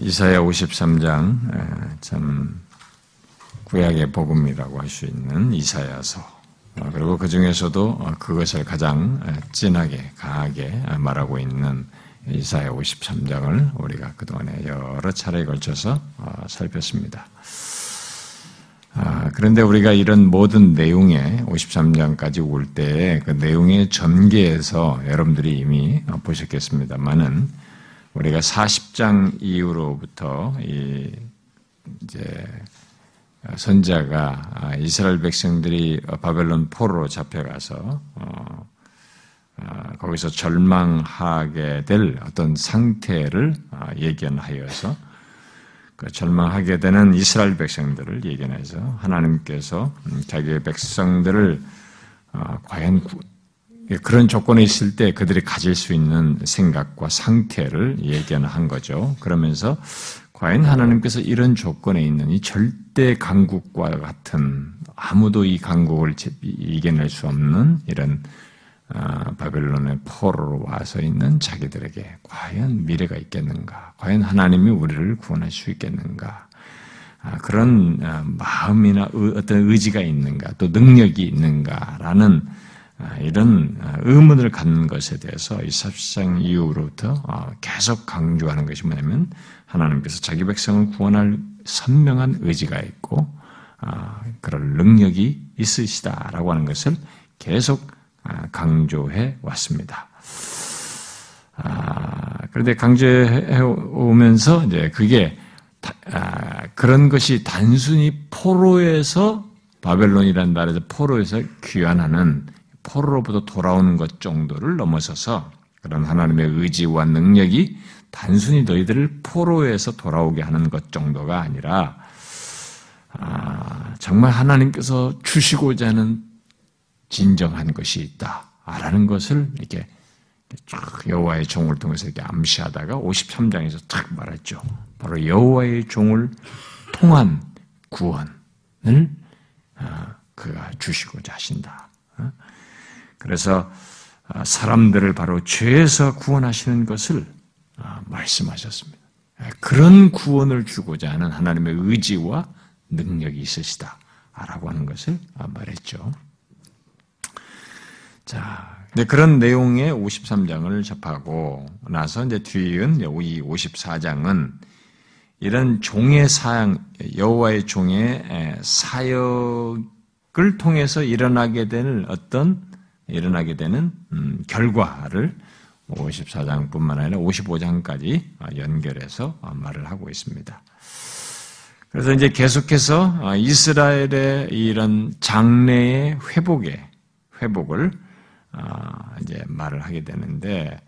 이사야 53장 참 구약의 복음이라고 할 수 있는 이사야서 어, 그리고 그 중에서도 어, 그것을 가장 진하게 강하게 말하고 있는 이사야 53장을 우리가 그동안에 여러 차례에 걸쳐서 어, 살폈습니다. 아, 그런데 우리가 이런 모든 내용에 53장까지 올 때 그 내용의 전개에서 여러분들이 이미 보셨겠습니다만은 우리가 40장 이후로부터 이 이제 선자가 이스라엘 백성들이 바벨론 포로로 잡혀가서 어, 어, 거기서 절망하게 될 어떤 상태를 어, 예견하여서 그 절망하게 되는 이스라엘 백성들을 예견해서 하나님께서 음, 자기의 백성들을 과연 그런 조건에 있을 때 그들이 가질 수 있는 생각과 상태를 예견한 거죠. 그러면서 과연 하나님께서 이런 조건에 있는 이 절대 강국과 같은 아무도 이 강국을 이겨낼 수 없는 이런 아, 바벨론의 포로로 와서 있는 자기들에게 과연 미래가 있겠는가? 과연 하나님이 우리를 구원할 수 있겠는가? 아, 그런 아, 마음이나 어떤 의지가 있는가? 또 능력이 있는가라는 이런 의문을 갖는 것에 대해서 이 삽시장 이후로부터 계속 강조하는 것이 뭐냐면 하나님께서 자기 백성을 구원할 선명한 의지가 있고 그럴 능력이 있으시다라고 하는 것을 계속 아, 강조해 왔습니다. 아, 그런데 강조해 오면서 이제 그게 아, 그런 것이 단순히 포로에서 바벨론이라는 나라에서 포로에서 귀환하는 포로로부터 돌아오는 것 정도를 넘어서서 그런 하나님의 의지와 능력이 단순히 너희들을 포로에서 돌아오게 하는 것 정도가 아니라 아, 정말 하나님께서 주시고자 하는 진정한 것이 있다라는 것을 이렇게 여호와의 종을 통해서 이렇게 암시하다가 53장에서 탁 말했죠. 바로 여호와의 종을 통한 구원을 어, 그가 주시고자 하신다. 어? 그래서 어, 사람들을 바로 죄에서 구원하시는 것을 말씀하셨습니다. 그런 구원을 주고자 하는 하나님의 의지와 능력이 있으시다. 라고 하는 것을 말했죠. 자, 네, 그런 내용의 53장을 접하고 나서 이제 뒤은 이 54장은 이런 종의 사양, 여호와의 종의 사역을 통해서 일어나게 되는 어떤 일어나게 되는 음, 결과를 54장뿐만 아니라 55장까지 연결해서 말을 하고 있습니다. 그래서 이제 계속해서 이스라엘의 이런 장래의 회복에 회복을 아, 이제 말을 하게 되는데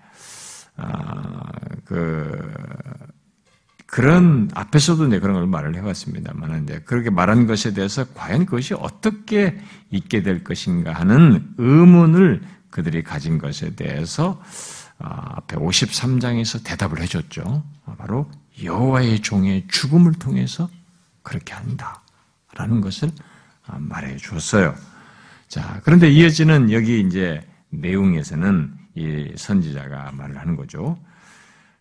아, 그 그런 앞에서도 이제 그런 걸 말을 해왔습니다만 이제 그렇게 말한 것에 대해서 과연 그것이 어떻게 있게 될 것인가 하는 의문을 그들이 가진 것에 대해서 아, 앞에 53장에서 대답을 해줬죠. 바로 여호와의 종의 죽음을 통해서 그렇게 한다라는 것을 말해 주었어요. 자, 그런데 이어지는 여기 이제 내용에서는 이 선지자가 말을 하는 거죠.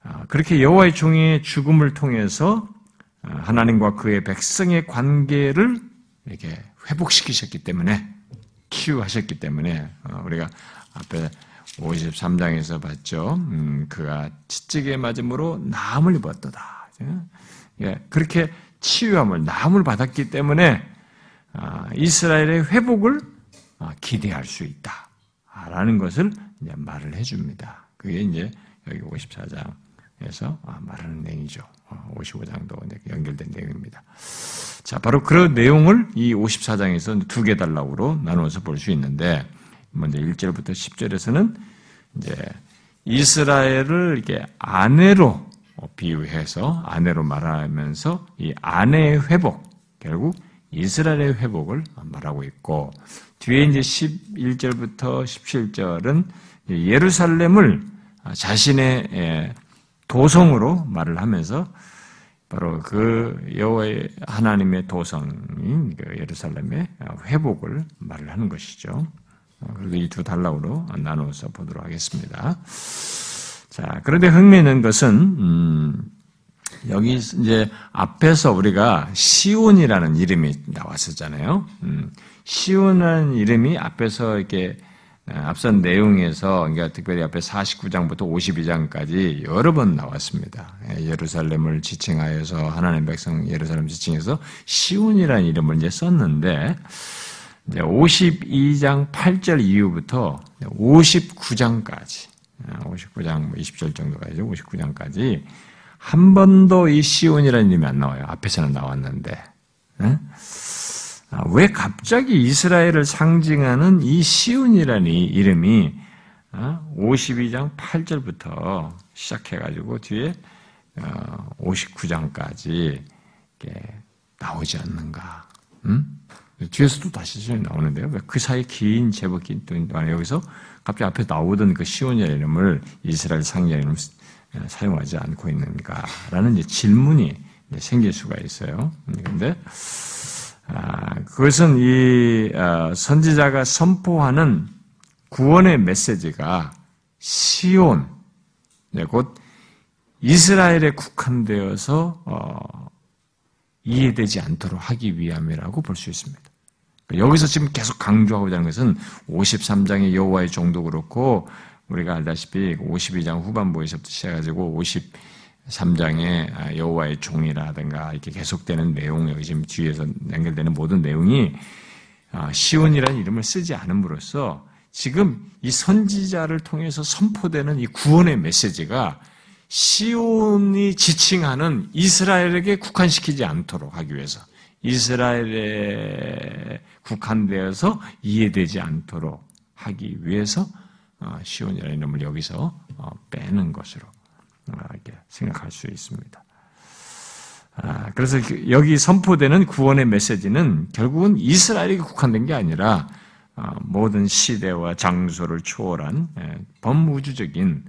아, 그렇게 여호와의 종의 죽음을 통해서 아, 하나님과 그의 백성의 관계를 이렇게 회복시키셨기 때문에 치유하셨기 때문에 어, 우리가 앞에 53장에서 봤죠. 음, 그가 치찌개 맞음으로 나음을 입었도다. 예, 그렇게 치유함을 나음을 받았기 때문에 아, 이스라엘의 회복을 기대할 수 있다. 라는 것을 이제 말을 해줍니다. 그게 이제 여기 54장 에서 아, 말하는 내용이죠. 55장도 어, 연결된 내용입니다. 자, 바로 그런 내용을 이 54장에서 두 개 단락으로 나누어서 볼 수 있는데, 먼저 1절부터 10절에서는 이제 이스라엘을 이렇게 아내로 비유해서 아내로 말하면서 이 아내의 회복, 결국 이스라엘의 회복을 말하고 있고, 뒤에 이제 11절부터 17절은 예루살렘을 자신의 예, 도성으로 말을 하면서 바로 그 여호와의 하나님의 도성인 그 예루살렘의 회복을 말을 하는 것이죠. 어, 그리고 이 두 단락으로 나누어서 보도록 하겠습니다. 자, 그런데 흥미있는 것은 음, 여기 이제 앞에서 우리가 시온이라는 이름이 나왔었잖아요. 음, 시온이라는 이름이 앞에서 이렇게 어, 앞선 내용에서 그러니까 특별히 앞에 49장부터 52장까지 여러 번 나왔습니다. 예, 예루살렘을 지칭하여서 하나님 백성 예루살렘 지칭해서 시온이라는 이름을 이제 썼는데 이제 52장 8절 이후부터 59장까지 59장 20절 정도까지 59장까지 한 번도 이 시온이라는 이름이 안 나와요. 앞에서는 나왔는데. 네? 아, 왜 갑자기 이스라엘을 상징하는 이 시온이라는 이름이 52장 어? 8절부터 시작해가지고 뒤에 59장까지 어, 나오지 않는가? 음? 뒤에서도 다시 나오는데요. 그 사이 긴 제법 긴 동안 여기서 갑자기 앞에 나오던 그 시온이라는 이름을 이스라엘 상징 사용하지 않고 있는가라는 질문이 생길 수가 있어요. 그런데 아, 그것은 이 아, 선지자가 선포하는 구원의 메시지가 시온, 네, 곧 이스라엘에 국한되어서 어, 이해되지 않도록 하기 위함이라고 볼 수 있습니다. 여기서 지금 계속 강조하고자 하는 것은 53장의 여호와의 종도 그렇고 우리가 알다시피 52장 후반부에서부터 시작해가지고 53장의 아, 여호와의 종이라든가 이렇게 계속되는 내용 여기 지금 뒤에서 연결되는 모든 내용이 아, 시온이라는 이름을 쓰지 않음으로써 지금 이 선지자를 통해서 선포되는 이 구원의 메시지가 시온이 지칭하는 이스라엘에게 국한시키지 않도록 하기 위해서 이스라엘에 국한되어서 이해되지 않도록 하기 위해서 어, 시온이라는 이름을 여기서 어, 빼는 것으로 어, 이렇게 생각할 수 있습니다. 아, 그래서 그 여기 선포되는 구원의 메시지는 결국은 이스라엘에게 국한된 게 아니라 모든 시대와 장소를 초월한 범우주적인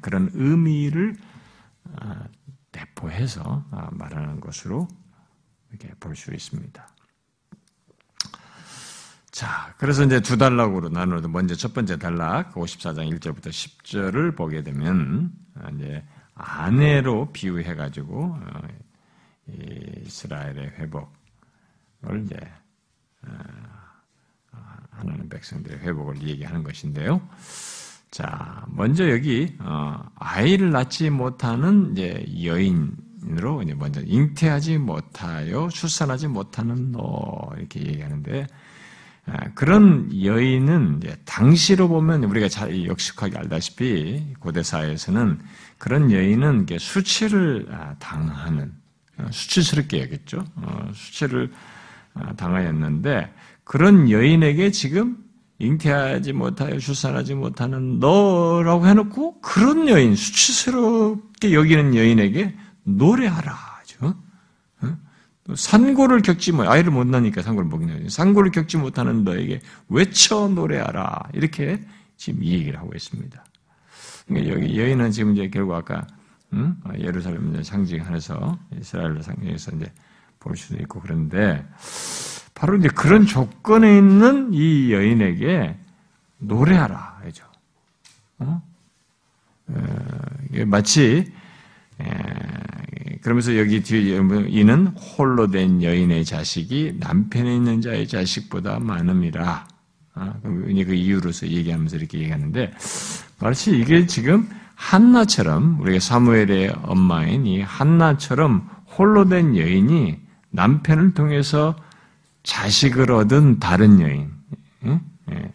그런 의미를 내포해서 말하는 것으로 이렇게 볼 수 있습니다. 자, 그래서 이제 두 단락으로 나누어도 먼저 첫 번째 단락 54장 1절부터 10절을 보게 되면 이제 아내로 비유해 가지고 어, 이스라엘의 회복을 이제 어, 하나님 백성들의 회복을 얘기하는 것인데요. 자, 먼저 여기 어, 아이를 낳지 못하는 이제 여인으로 이제 먼저 잉태하지 못하여 출산하지 못하는 너 이렇게 얘기하는데 아, 그런 여인은 당시로 보면 우리가 잘 역식하게 알다시피 고대 사회에서는 그런 여인은 수치를 아, 당하는 어, 수치스럽게 여겼죠. 어, 수치를 아, 당하였는데 그런 여인에게 지금 잉태하지 못하여 출산하지 못하는 너라고 해놓고 그런 여인 수치스럽게 여기는 여인에게 노래하라 죠 산고를 겪지 못, 아이를 못 낳으니까 산고를 먹냐. 산고를 겪지 못하는 너에게 외쳐 노래하라. 이렇게 지금 이 얘기를 하고 있습니다. 그러니까 여기 여인은 지금 이제 결국 아까, 음? 예루살렘 상징하면서 이스라엘로 상징해서 이제 볼 수도 있고 그런데 바로 이제 그런 조건에 있는 이 여인에게 노래하라. 그죠? 어? 어, 마치, 에, 그러면서 여기 뒤에 이는 홀로 된 여인의 자식이 남편에 있는 자의 자식보다 많음이라. 아, 그 이유로서 얘기하면서 이렇게 얘기하는데, 마치 이게 지금 한나처럼, 우리가 사무엘의 엄마인 이 한나처럼 홀로 된 여인이 남편을 통해서 자식을 얻은 다른 여인, 예,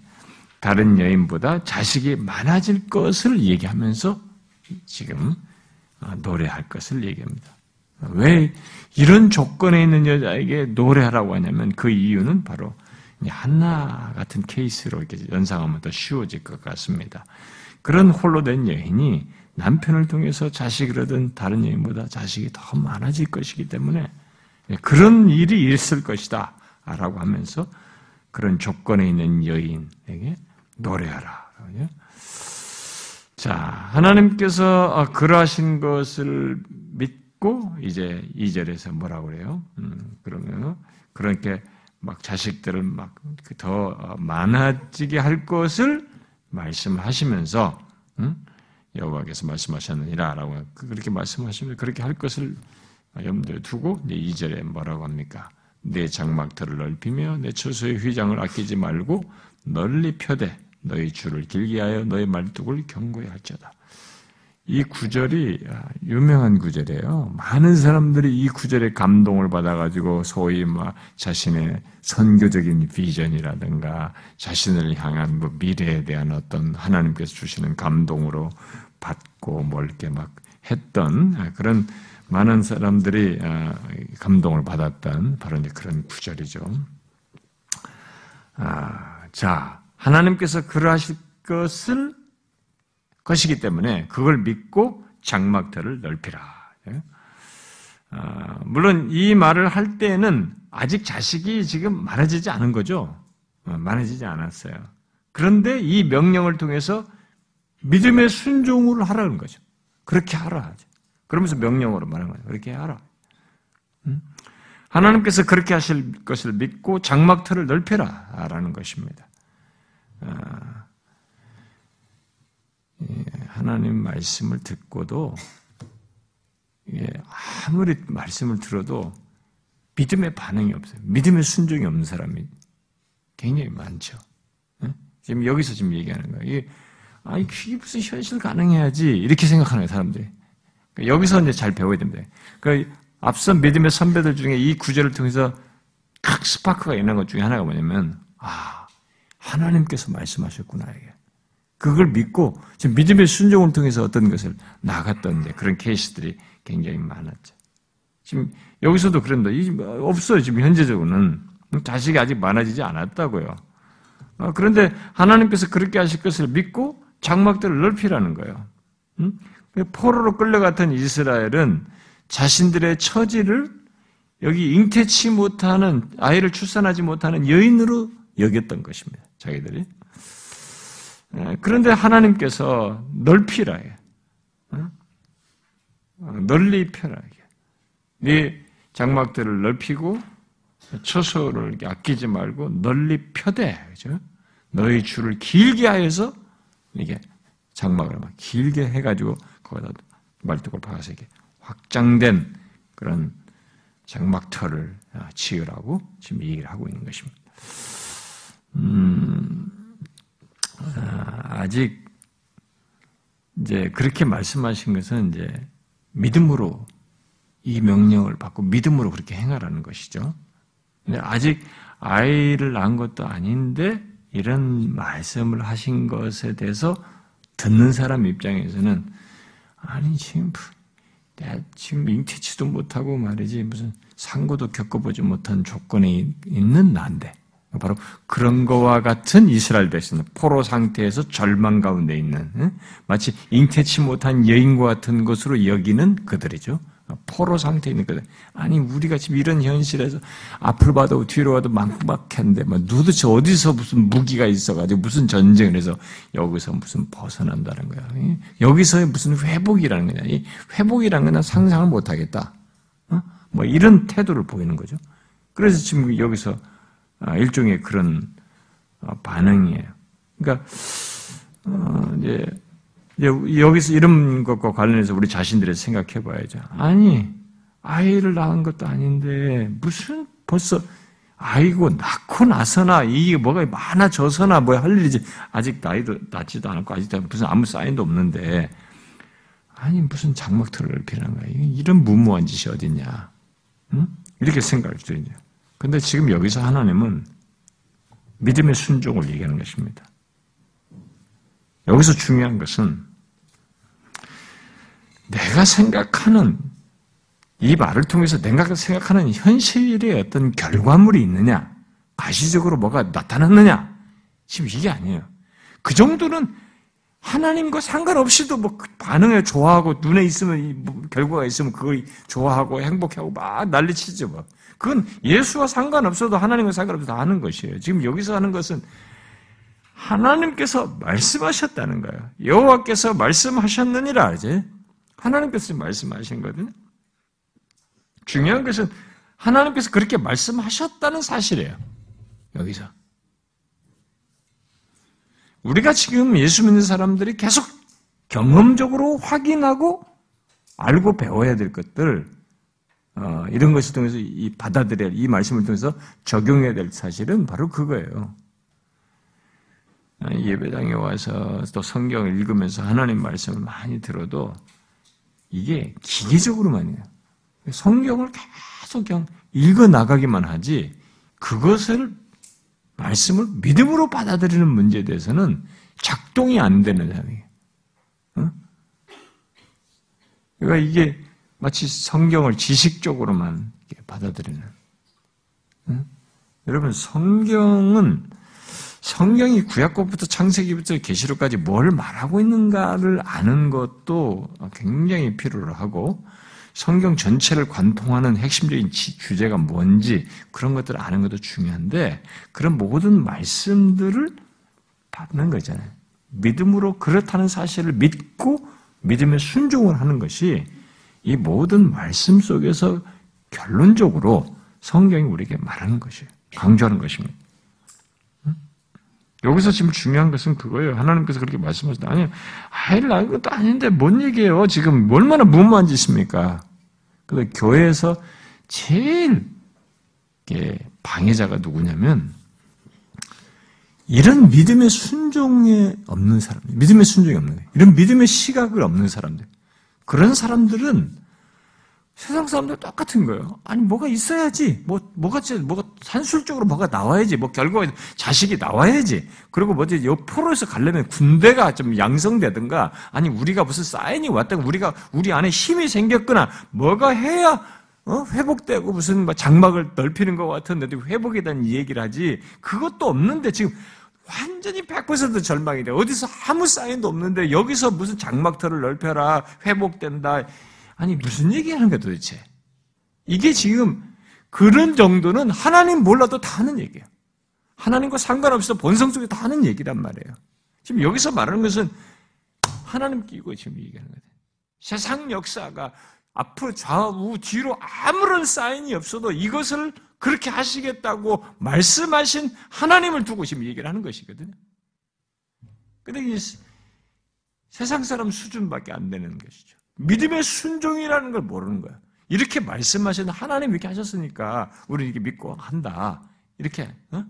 다른 여인보다 자식이 많아질 것을 얘기하면서 지금 아, 노래할 것을 얘기합니다. 왜 이런 조건에 있는 여자에게 노래하라고 하냐면 그 이유는 바로 한나 같은 케이스로 이렇게 연상하면 더 쉬워질 것 같습니다. 그런 홀로 된 여인이 남편을 통해서 얻은 다른 여인보다 자식이 더 많아질 것이기 때문에 그런 일이 있을 것이다. 라고 하면서 그런 조건에 있는 여인에게 노래하라. 자, 하나님께서 그러하신 것을 믿 있고 이제 2절에서 뭐라고 그래요? 음, 그러면 그렇게 막 자식들을 막더 어, 많아지게 할 것을 말씀하시면서 음, 여호와께서 말씀하셨느니라라고 그렇게 말씀하시면 그렇게 할 것을 염두에 두고 이제 2절에 뭐라고 합니까? 내 장막터를 넓히며 내 처소의 휘장을 아끼지 말고 널리 펴되 너희 줄을 길게 하여 너희 말뚝을 견고히 할지어다. 이 구절이 아, 유명한 구절이에요. 많은 사람들이 이 구절에 감동을 받아가지고 소위 막 자신의 선교적인 비전이라든가 자신을 향한 뭐 미래에 대한 어떤 하나님께서 주시는 감동으로 받고 뭐 이렇게 막 했던 아, 그런 많은 사람들이 아, 감동을 받았던 바로 이제 그런 구절이죠. 아, 자, 하나님께서 그러하실 것을 것이기 때문에 그걸 믿고 장막터를 넓히라. 예? 아, 물론 이 말을 할 때는 아직 자식이 지금 많아지지 않은 거죠. 어, 많아지지 않았어요. 그런데 이 명령을 통해서 믿음의 순종을 하라는 거죠. 그렇게 하라. 그러면서 명령으로 말하는 거예요. 그렇게 하라. 하나님께서 그렇게 하실 것을 믿고 장막터를 넓혀라. 라는 것입니다. 아, 예, 하나님 말씀을 듣고도 아무리 말씀을 들어도 믿음의 반응이 없어요. 믿음의 순종이 없는 사람이 굉장히 많죠. 예? 지금 여기서 지금 얘기하는 거예요. 이게, 아니, 그게 무슨 현실 가능해야지. 이렇게 생각하는 거예요, 사람들이. 그러니까 여기서 이제 잘 배워야 됩니다. 그러니까 앞선 믿음의 선배들 중에 이 구절을 통해서 칵 스파크가 있는 것 중에 하나가 뭐냐면, 아, 하나님께서 말씀하셨구나. 그걸 믿고 지금 믿음의 순종을 통해서 어떤 것을 나갔던 그런 케이스들이 굉장히 많았죠. 지금 여기서도 그런다. 없어요. 지금 현재적으로는 자식이 아직 많아지지 않았다고요. 어, 그런데 하나님께서 그렇게 하실 것을 믿고 장막들을 넓히라는 거예요. 포로로 끌려갔던 이스라엘은 자신들의 처지를 여기 잉태치 못하는 아이를 출산하지 못하는 여인으로 여겼던 것입니다. 자기들이. 예, 그런데 하나님께서 넓히라 해. 어? 널리 펴라. 네 장막들을 넓히고 처소를 아끼지 말고 널리 펴대. 그죠? 너희 줄을 길게 하여서 이게 장막을 막 길게 해가지고 거기다 말뚝을 박아서 이게 확장된 그런 장막터를 지으라고 지금 얘기를 하고 있는 것입니다. 음, 아, 아직 이제 그렇게 말씀하신 것은 이제 믿음으로 이 명령을 받고 믿음으로 그렇게 행하라는 것이죠. 근데 아직 아이를 낳은 것도 아닌데 이런 말씀을 하신 것에 대해서 듣는 사람 입장에서는 아니 지금 내가 지금 잉태치도 못하고 말이지 무슨 상고도 겪어보지 못한 조건에 있는 난데 바로 그런 거와 같은 이스라엘 백성들, 포로 상태에서 절망 가운데 있는, 마치 잉태치 못한 여인과 같은 것으로 여기는 그들이죠. 포로 상태에 있는 그들. 아니, 우리가 지금 이런 현실에서 앞을 봐도 뒤로 봐도 막막한데, 뭐, 도대체 어디서 무슨 무기가 있어가지고 무슨 전쟁을 해서 여기서 무슨 벗어난다는 거야. 여기서의 무슨 회복이라는 거냐. 이 회복이라는 건 상상을 못 하겠다. 어? 뭐, 이런 태도를 보이는 거죠. 그래서 지금 여기서 아, 일종의 그런 어, 반응이에요. 그러니까 어, 이제 여기서 이런 것과 관련해서 우리 자신들이 생각해 봐야죠. 아니, 아이를 낳은 것도 아닌데, 무슨 벌써, 아이고, 낳고 나서나, 이게 뭐가 많아져서나, 뭐 할 일이지. 아직 나이도 낳지도 않았고, 아직 무슨 아무 사인도 없는데, 아니, 무슨 장막터를 피는 거야. 이런 무모한 짓이 어딨냐. 응? 이렇게 생각할 수 있냐. 근데 지금 여기서 하나님은 믿음의 순종을 얘기하는 것입니다. 여기서 중요한 것은 내가 생각하는 이 말을 통해서 내가 생각하는 현실의 어떤 결과물이 있느냐, 가시적으로 뭐가 나타났느냐, 지금 이게 아니에요. 그 정도는 하나님과 상관없이도 뭐 반응에 좋아하고 눈에 있으면 뭐 결과가 있으면 그걸 좋아하고 행복하고 막 난리치죠. 뭐. 그건 예수와 상관없어도 하나님과 상관없어도 하는 것이에요. 지금 여기서 하는 것은 하나님께서 말씀하셨다는 거예요. 여호와께서 말씀하셨느니라 이제 하나님께서 말씀하신 거거든요. 중요한 것은 하나님께서 그렇게 말씀하셨다는 사실이에요. 여기서 우리가 지금 예수 믿는 사람들이 계속 경험적으로 확인하고 알고 배워야 될 것들, 어, 이런 것을 통해서 이 받아들여야, 이 말씀을 통해서 적용해야 될 사실은 바로 그거예요. 예배당에 와서 또 성경을 읽으면서 하나님 말씀을 많이 들어도 이게 기계적으로만 해요. 성경을 계속 그냥 읽어 나가기만 하지 그것을 말씀을 믿음으로 받아들이는 문제에 대해서는 작동이 안 되는 사람이에요. 어? 그러니까 이게 마치 성경을 지식적으로만 받아들이는. 어? 여러분 성경은 성경이 구약법부터 창세기부터 계시록까지 뭘 말하고 있는가를 아는 것도 굉장히 필요로 하고 성경 전체를 관통하는 핵심적인 주제가 뭔지 그런 것들을 아는 것도 중요한데 그런 모든 말씀들을 받는 거잖아요. 믿음으로 그렇다는 사실을 믿고 믿음에 순종을 하는 것이 이 모든 말씀 속에서 결론적으로 성경이 우리에게 말하는 것이에요. 강조하는 것입니다. 여기서 지금 중요한 것은 그거예요. 하나님께서 그렇게 말씀하시다. 아니, 아이, 나 이것도 아닌데, 뭔 얘기예요? 지금 얼마나 무모한 짓입니까? 근데 교회에서 제일 방해자가 누구냐면, 이런 믿음의 순종에 없는 사람, 믿음의 순종이 없는. 이런 믿음의 시각을 없는 사람들. 그런 사람들은 세상 사람들 똑같은 거예요. 아니 뭐가 있어야지. 뭐 뭐가 뭐가 산술적으로 뭐가 나와야지. 뭐 결과가 자식이 나와야지. 그리고 뭐지 옆으로서 가려면 군대가 좀 양성되든가 아니 우리가 무슨 사인이 왔다가 우리가 우리 안에 힘이 생겼거나 뭐가 해야 어? 회복되고 무슨 뭐 장막을 넓히는 것 같은데 회복에 대한 얘기를 하지 그것도 없는데 지금 완전히 100% 절망이 돼. 어디서 아무 사인도 없는데 여기서 무슨 장막터를 넓혀라 회복된다. 아니 무슨 얘기 하는 거야 도대체? 이게 지금 그런 정도는 하나님 몰라도 다 하는 얘기예요. 하나님과 상관없이도 본성 속에 다 하는 얘기란 말이에요. 지금 여기서 말하는 것은 하나님 끼고 지금 얘기하는 거예요. 세상 역사가 앞으로 좌우 뒤로 아무런 사인이 없어도 이것을 그렇게 하시겠다고 말씀하신 하나님을 두고 지금 얘기를 하는 것이거든요. 근데 이 세상 사람 수준밖에 안 되는 것이죠. 믿음의 순종이라는 걸 모르는 거야. 이렇게 말씀하신 하나님 이렇게 하셨으니까 우리 이렇게 믿고 한다. 이렇게 어?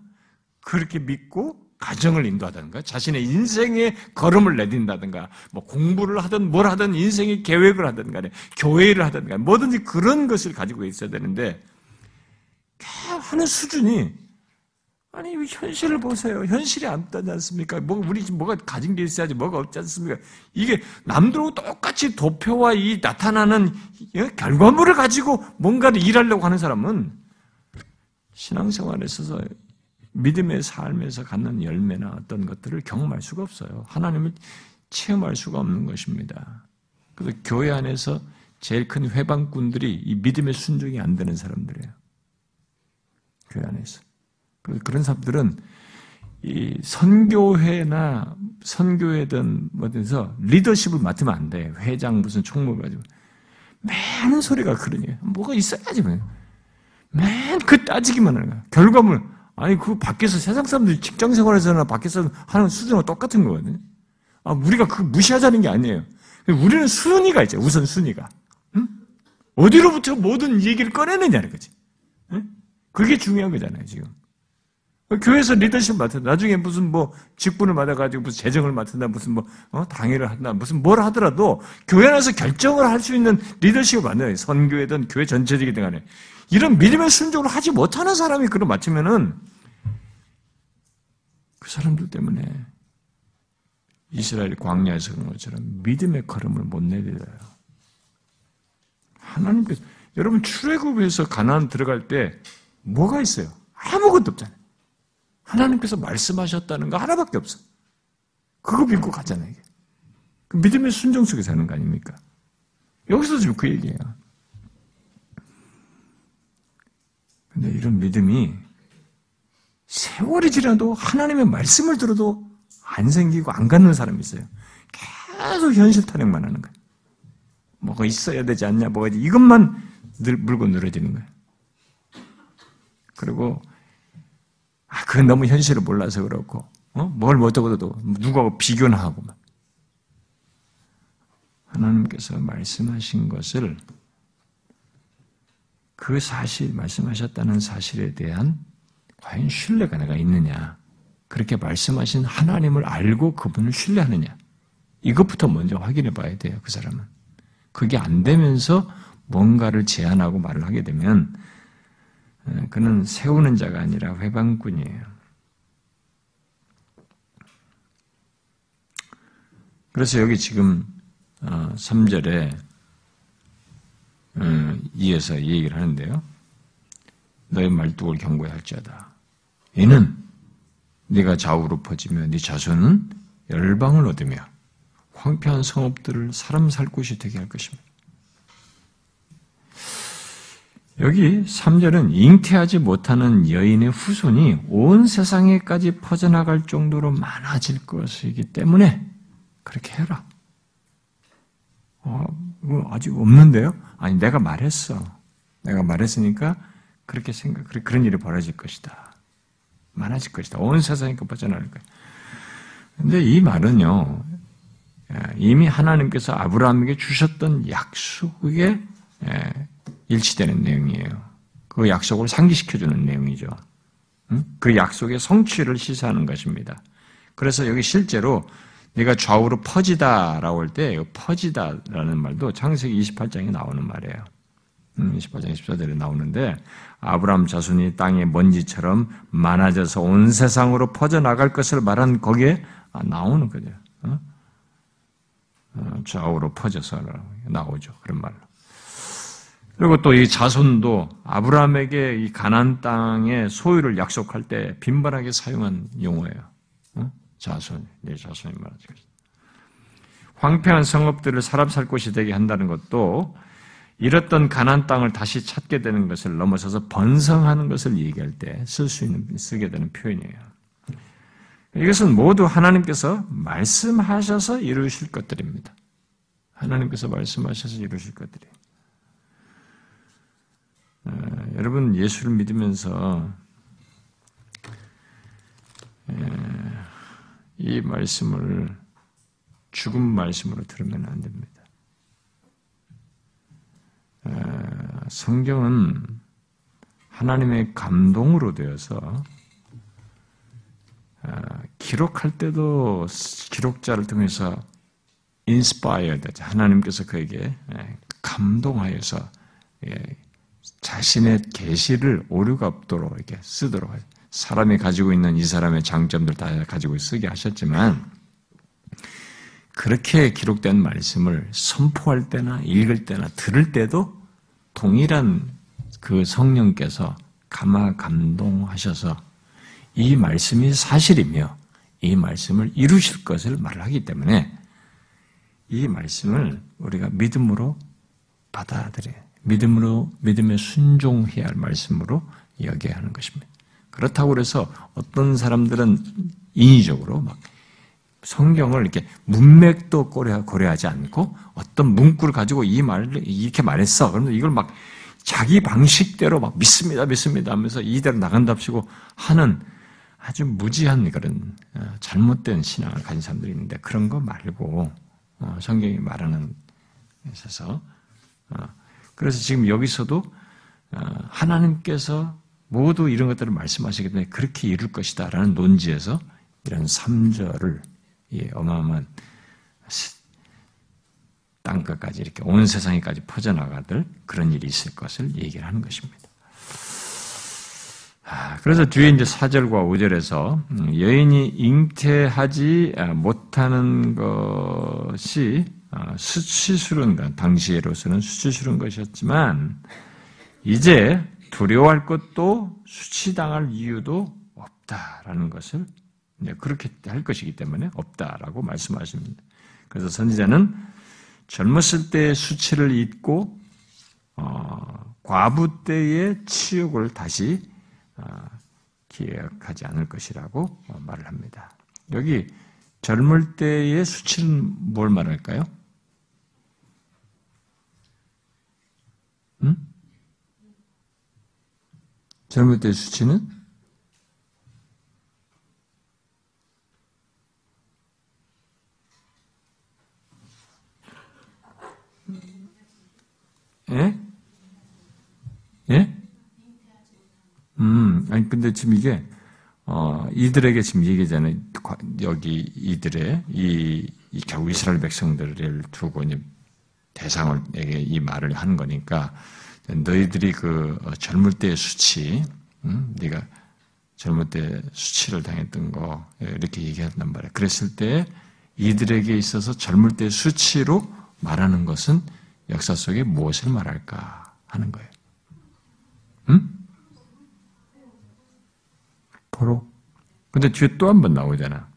그렇게 믿고 가정을 인도하든가 자신의 인생의 걸음을 내딘다든가 뭐 공부를 하든 뭘 하든 인생의 계획을 하든 간에 교회를 하든 간에 뭐든지 그런 것을 가지고 있어야 되는데 하는 수준이 아니 현실을 보세요. 현실이 안 따지 않습니까? 뭐 우리 뭐가 가진 게 있어야지 뭐가 없지 않습니까? 이게 남들하고 똑같이 도표와 이 나타나는 결과물을 가지고 뭔가를 일하려고 하는 사람은 신앙생활에 있어서 믿음의 삶에서 갖는 열매나 어떤 것들을 경험할 수가 없어요. 하나님을 체험할 수가 없는 것입니다. 그래서 교회 안에서 제일 큰 회방꾼들이 이 믿음의 순종이 안 되는 사람들이에요. 교회 안에서. 그, 그런 사람들은 이 선교회나 선교회든 뭐든서 리더십을 맡으면 안 돼. 회장 무슨 총무 가지고. 많은 소리가 그러니 뭐가 있어야지 뭐. 맨그 따지기만 하는 거야. 결과물 아니 그 밖에서 세상 사람들 직장 생활에서나 밖에서 하는 수준과 똑같은 거거든요. 아 우리가 그 무시하자는 게 아니에요. 우리는 순위가 있죠. 우선 순위가. 응? 어디로부터 모든 얘기를 꺼내느냐는 거지. 응? 그게 중요한 거잖아요 지금. 교회에서 리더십 맡아. 나중에 무슨 뭐 직분을 받아가지고 무슨 재정을 맡는다, 무슨 뭐, 어, 당회를 한다, 무슨 뭘 하더라도 교회 안에서 결정을 할 수 있는 리더십을 만나요. 선교회든 교회 전체적이든 간에. 이런 믿음의 순종을 하지 못하는 사람이 그걸 맡으면은 그 사람들 때문에 이스라엘 광야에서 그런 것처럼 믿음의 걸음을 못 내려요. 하나님께서, 여러분 출애굽에서 가나안 들어갈 때 뭐가 있어요? 아무것도 없잖아요. 하나님께서 말씀하셨다는 거 하나밖에 없어. 그거 믿고 가잖아요. 이게. 그 믿음의 순종 속에 사는 거 아닙니까? 여기서 지금 그 얘기예요. 근데 이런 믿음이 세월이 지나도 하나님의 말씀을 들어도 안 생기고 안 갖는 사람이 있어요. 계속 현실 탄핵만 하는 거예요. 뭐가 있어야 되지 않냐, 뭐가 이것만 늘 물고 늘어지는 거예요. 그리고 아, 그건 너무 현실을 몰라서 그렇고, 어? 뭘 못하고도 누구하고 비교나 하고 막. 하나님께서 말씀하신 것을 그 사실, 말씀하셨다는 사실에 대한 과연 신뢰가 내가 있느냐. 그렇게 말씀하신 하나님을 알고 그분을 신뢰하느냐. 이것부터 먼저 확인해 봐야 돼요, 그 사람은. 그게 안 되면서 뭔가를 제안하고 말을 하게 되면, 어, 그는 세우는 자가 아니라 회방꾼이에요. 그래서 여기 지금 3절에 어, 어, 이어서 이 얘기를 하는데요. 너의 말뚝을 경고해 할지어다. 이는 네가 좌우로 퍼지며 네 자손은 열방을 얻으며 황폐한 성읍들을 사람 살 곳이 되게 할 것입니다. 여기 3절은 잉태하지 못하는 여인의 후손이 온 세상에까지 퍼져나갈 정도로 많아질 것이기 때문에 그렇게 해라. 어, 아직 없는데요? 아니, 내가 말했어. 내가 말했으니까 그렇게 생각, 그런 일이 벌어질 것이다. 많아질 것이다. 온 세상이 빠져나갈 거야. 근데 이 말은요, 예, 이미 하나님께서 아브라함에게 주셨던 약속에 예, 일치되는 내용이에요. 그 약속을 상기시켜주는 내용이죠. 그 약속의 성취를 시사하는 것입니다. 그래서 여기 실제로 네가 좌우로 퍼지다라고 할 때 퍼지다라는 말도 창세기 28장에 나오는 말이에요. 28장 음, 14절에 나오는데 아브라함 자손이 땅의 먼지처럼 많아져서 온 세상으로 퍼져나갈 것을 말한 거기에 아, 나오는 거죠. 어? 어, 좌우로 퍼져서 나오죠. 그런 말로. 그리고 또 이 자손도 아브라함에게 이 가난 땅의 소유를 약속할 때 빈번하게 사용한 용어예요. 자손, 내 자손이 말하지. 황폐한 성읍들을 사람 살 곳이 되게 한다는 것도 잃었던 가난 땅을 다시 찾게 되는 것을 넘어서서 번성하는 것을 얘기할 때 쓸 수 있는 쓰게 되는 표현이에요. 이것은 모두 하나님께서 말씀하셔서 이루실 것들입니다. 하나님께서 말씀하셔서 이루실 것들이에요. 어, 여러분 예수를 믿으면서 에, 이 말씀을 죽은 말씀으로 들으면 안 됩니다. 성경은 하나님의 감동으로 되어서 기록할 때도 기록자를 통해서 inspired 하나님께서 그에게 감동하여서 자신의 계시를 오류가 없도록 이렇게 쓰도록. 사람이 가지고 있는 이 사람의 장점들 다 가지고 쓰게 하셨지만 그렇게 기록된 말씀을 선포할 때나 읽을 때나 들을 때도 동일한 그 성령께서 감화 감동하셔서 이 말씀이 사실이며 이 말씀을 이루실 것을 말하기 때문에 이 말씀을 우리가 믿음으로 받아들여 믿음으로 믿음에 순종해야 할 말씀으로 여겨야 하는 것입니다. 그렇다고 그래서 어떤 사람들은 인위적으로 막 성경을 이렇게 문맥도 고려 하지 않고 어떤 문구를 가지고 이 말을 이렇게 말했어. 그러면 이걸 막 자기 방식대로 막 믿습니다, 믿습니다 하면서 이대로 나간답시고 하는 아주 무지한 그런 어, 잘못된 신앙을 가진 사람들이 있는데 그런 거 말고 어, 성경이 말하는 있어서 어, 그래서 지금 여기서도 하나님께서 모두 이런 것들을 말씀하시기 때문에 그렇게 이룰 것이다 라는 논지에서 이런 3절을 어마어마한 땅끝까지 이렇게 온 세상에까지 퍼져나가들 그런 일이 있을 것을 얘기를 하는 것입니다. 아, 그래서 뒤에 이제 4절과 5절에서 음, 여인이 잉태하지 못하는 것이 아, 수치스러운 당시로서는 수치스러운 것이었지만 이제 두려워할 것도 수치당할 이유도 없다라는 것을 그렇게 할 것이기 때문에 없다라고 말씀하십니다. 그래서 선지자는 젊었을 때의 수치를 잊고 어, 과부 때의 치욕을 다시 어, 기억하지 않을 것이라고 어, 말을 합니다. 여기 젊을 때의 수치는 뭘 말할까요? 음? 젊을 때 수치는 예? 예? 음, 아니, 근데 지금 이게, 어, 이들에게 지금 얘기잖아요. 여기 이들의, 이, 이 결국 이스라엘 백성들을 두고 이제 대상을에게 이 말을 한 거니까, 너희들이 그 젊을 때의 수치, 음? 네가 젊을 때 수치를 당했던 거 이렇게 얘기한단 말이야. 그랬을 때 이들에게 있어서 젊을 때 수치로 말하는 것은 역사 속에 무엇을 말할까 하는 거예요. 응? 포로. 근데 뒤에 또 한 번 나오잖아.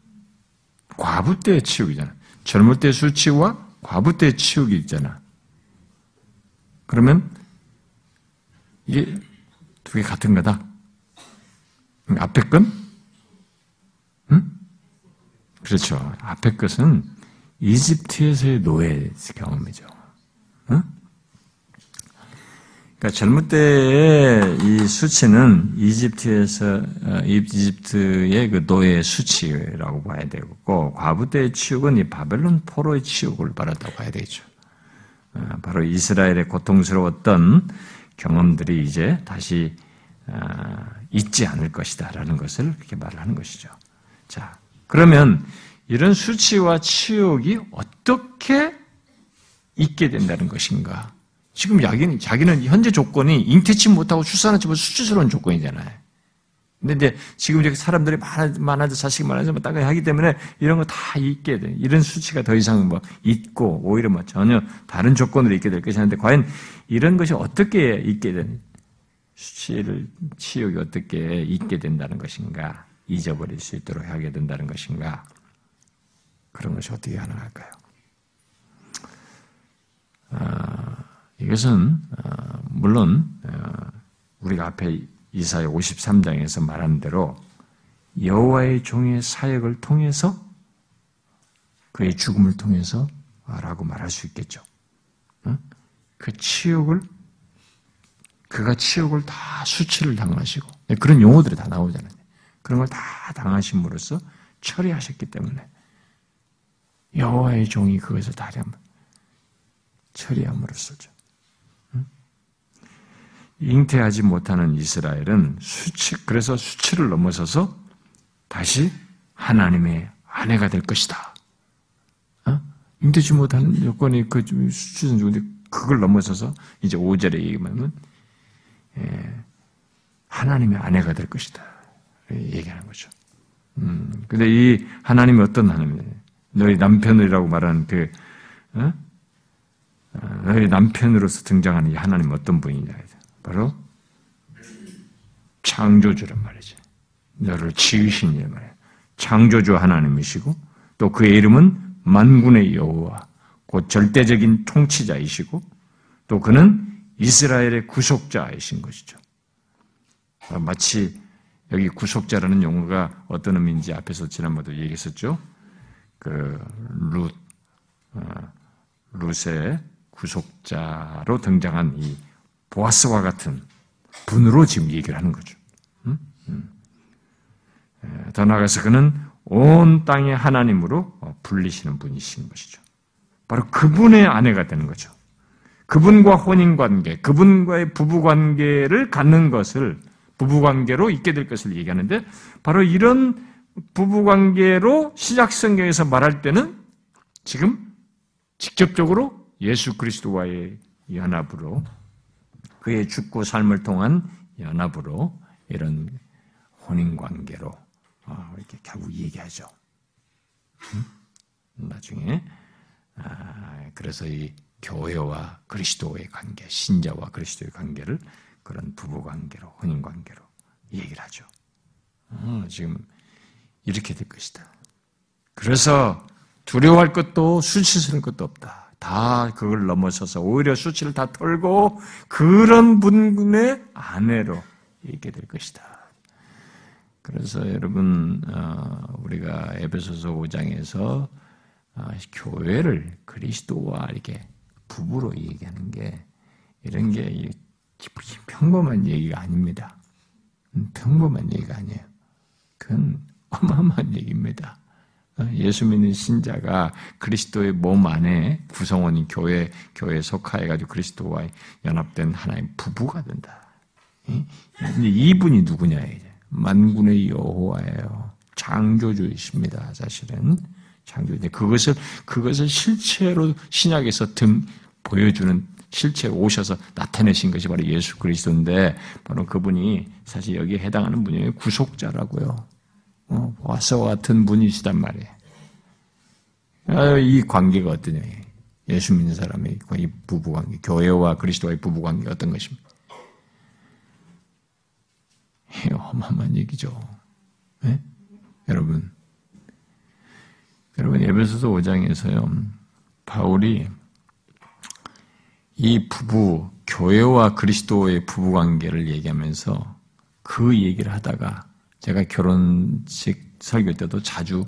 과부 때의 치욕이잖아. 젊을 때 수치와 과부 때의 치욕이 있잖아. 그러면 이게 두 개 같은 거다. 앞에 건? 응? 그렇죠. 앞에 것은 이집트에서의 노예 경험이죠. 응? 그러니까 젊을 때의 이 수치는 이집트에서 어, 이집트의 그 노예 수치라고 봐야 되고 과부 때의 치욕은 이 바벨론 포로의 치욕을 받았다고 봐야 되죠. 어, 바로 이스라엘의 고통스러웠던 경험들이 이제 다시 아, 잊지 않을 것이다라는 것을 그렇게 말을 하는 것이죠. 자, 그러면 이런 수치와 치욕이 어떻게 있게 된다는 것인가? 지금 자기는, 자기는 현재 조건이 잉태치 못하고 출산하지 못 수치스러운 조건이잖아요. 근데 이제 지금 이렇게 사람들이 많아, 많아져, 자식이 많아져, 뭐, 따가 하기 때문에 이런 거다 있게 돼. 이런 수치가 더 이상 뭐, 있고, 오히려 뭐 전혀 다른 조건으로 있게 될 것이는데, 과연 이런 것이 어떻게 있게 되는, 수치를, 치욕이 어떻게 있게 된다는 것인가, 잊어버릴 수 있도록 하게 된다는 것인가, 그런 것이 어떻게 가능할까요? 아, 이것은, 아, 물론, 아, 우리가 앞에 이사야 53장에서 말한 대로 여호와의 종의 사역을 통해서 그의 죽음을 통해서 라고 말할 수 있겠죠. 그 치욕을 그가 치욕을 다 수치를 당하시고 네, 그런 용어들이 다 나오잖아요. 그런 걸 다 당하심으로써 처리하셨기 때문에 여호와의 종이 그것을 다 처리함으로써죠. 잉태하지 못하는 이스라엘은 수치, 그래서 수치를 넘어서서 다시 하나님의 아내가 될 것이다. 어? 잉태지 못하는 요건이 그 수치는 좋은데 그걸 넘어서서 이제 5절에 얘기하면 예, 하나님의 아내가 될 것이다. 얘기하는 거죠. 음, 근데 이 하나님이 어떤 하나님이에요? 너희 남편이라고 말하는 그, 어? 어 너희 남편으로서 등장하는 이 하나님 어떤 분이냐. 바로 창조주란 말이지. 너를 지으신 일 말이야. 창조주 하나님이시고 또 그의 이름은 만군의 여호와 곧 절대적인 통치자이시고 또 그는 이스라엘의 구속자이신 것이죠. 마치 여기 구속자라는 용어가 어떤 의미인지 앞에서 지난번에도 얘기했었죠. 그 룻, 어, 룻의 구속자로 등장한 이 보아스와 같은 분으로 지금 얘기를 하는 거죠. 더 나아가서 그는 온 땅의 하나님으로 불리시는 분이신 것이죠. 바로 그분의 아내가 되는 거죠. 그분과 혼인 관계, 그분과의 부부 관계를 갖는 것을 부부 관계로 있게 될 것을 얘기하는데 바로 이런 부부 관계로 시작 성경에서 말할 때는 지금 직접적으로 예수 그리스도와의 연합으로 그의 죽고 삶을 통한 연합으로 이런 혼인 관계로 어, 이렇게 결국 얘기하죠. 나중에 아, 그래서 이 교회와 그리스도의 관계, 신자와 그리스도의 관계를 그런 부부 관계로, 혼인 관계로 얘기를 하죠. 어, 지금 이렇게 될 것이다. 그래서 두려워할 것도 수치스러운 것도 없다. 다 그걸 넘어서서 오히려 수치를 다 털고 그런 분의 아내로 있게 될 것이다. 그래서 여러분 어, 우리가 에베소서 5장에서 어, 교회를 그리스도와 이렇게 부부로 얘기하는 게 이런 게 평범한 얘기가 아닙니다. 음, 평범한 얘기가 아니에요. 그건 어마어마한 얘기입니다. 예수 믿는 신자가 그리스도의 몸 안에 구성원인 교회, 교회에 속하여가지고 그리스도와 연합된 하나의 부부가 된다. 이분이 누구냐, 이제. 만군의 여호와예요. 창조주이십니다, 사실은. 창조주. 그것을, 그것을 실체로 신약에서 등 보여주는 실체 오셔서 나타내신 것이 바로 예수 그리스도인데, 바로 그분이 사실 여기에 해당하는 분이 구속자라고요. 어, 와서와 같은 분이시단 말이에요. 아, 이 관계가 어떠냐. 예수 믿는 사람의 이 부부관계, 교회와 그리스도와의 부부관계가 어떤 것입니까? 어마어마한 얘기죠. 네? 여러분, 여러분 예배소서 5장에서요, 바울이 이 부부, 교회와 그리스도의 부부 관계를 얘기하면서 그 얘기를 하다가 제가 결혼식 설교 때도 자주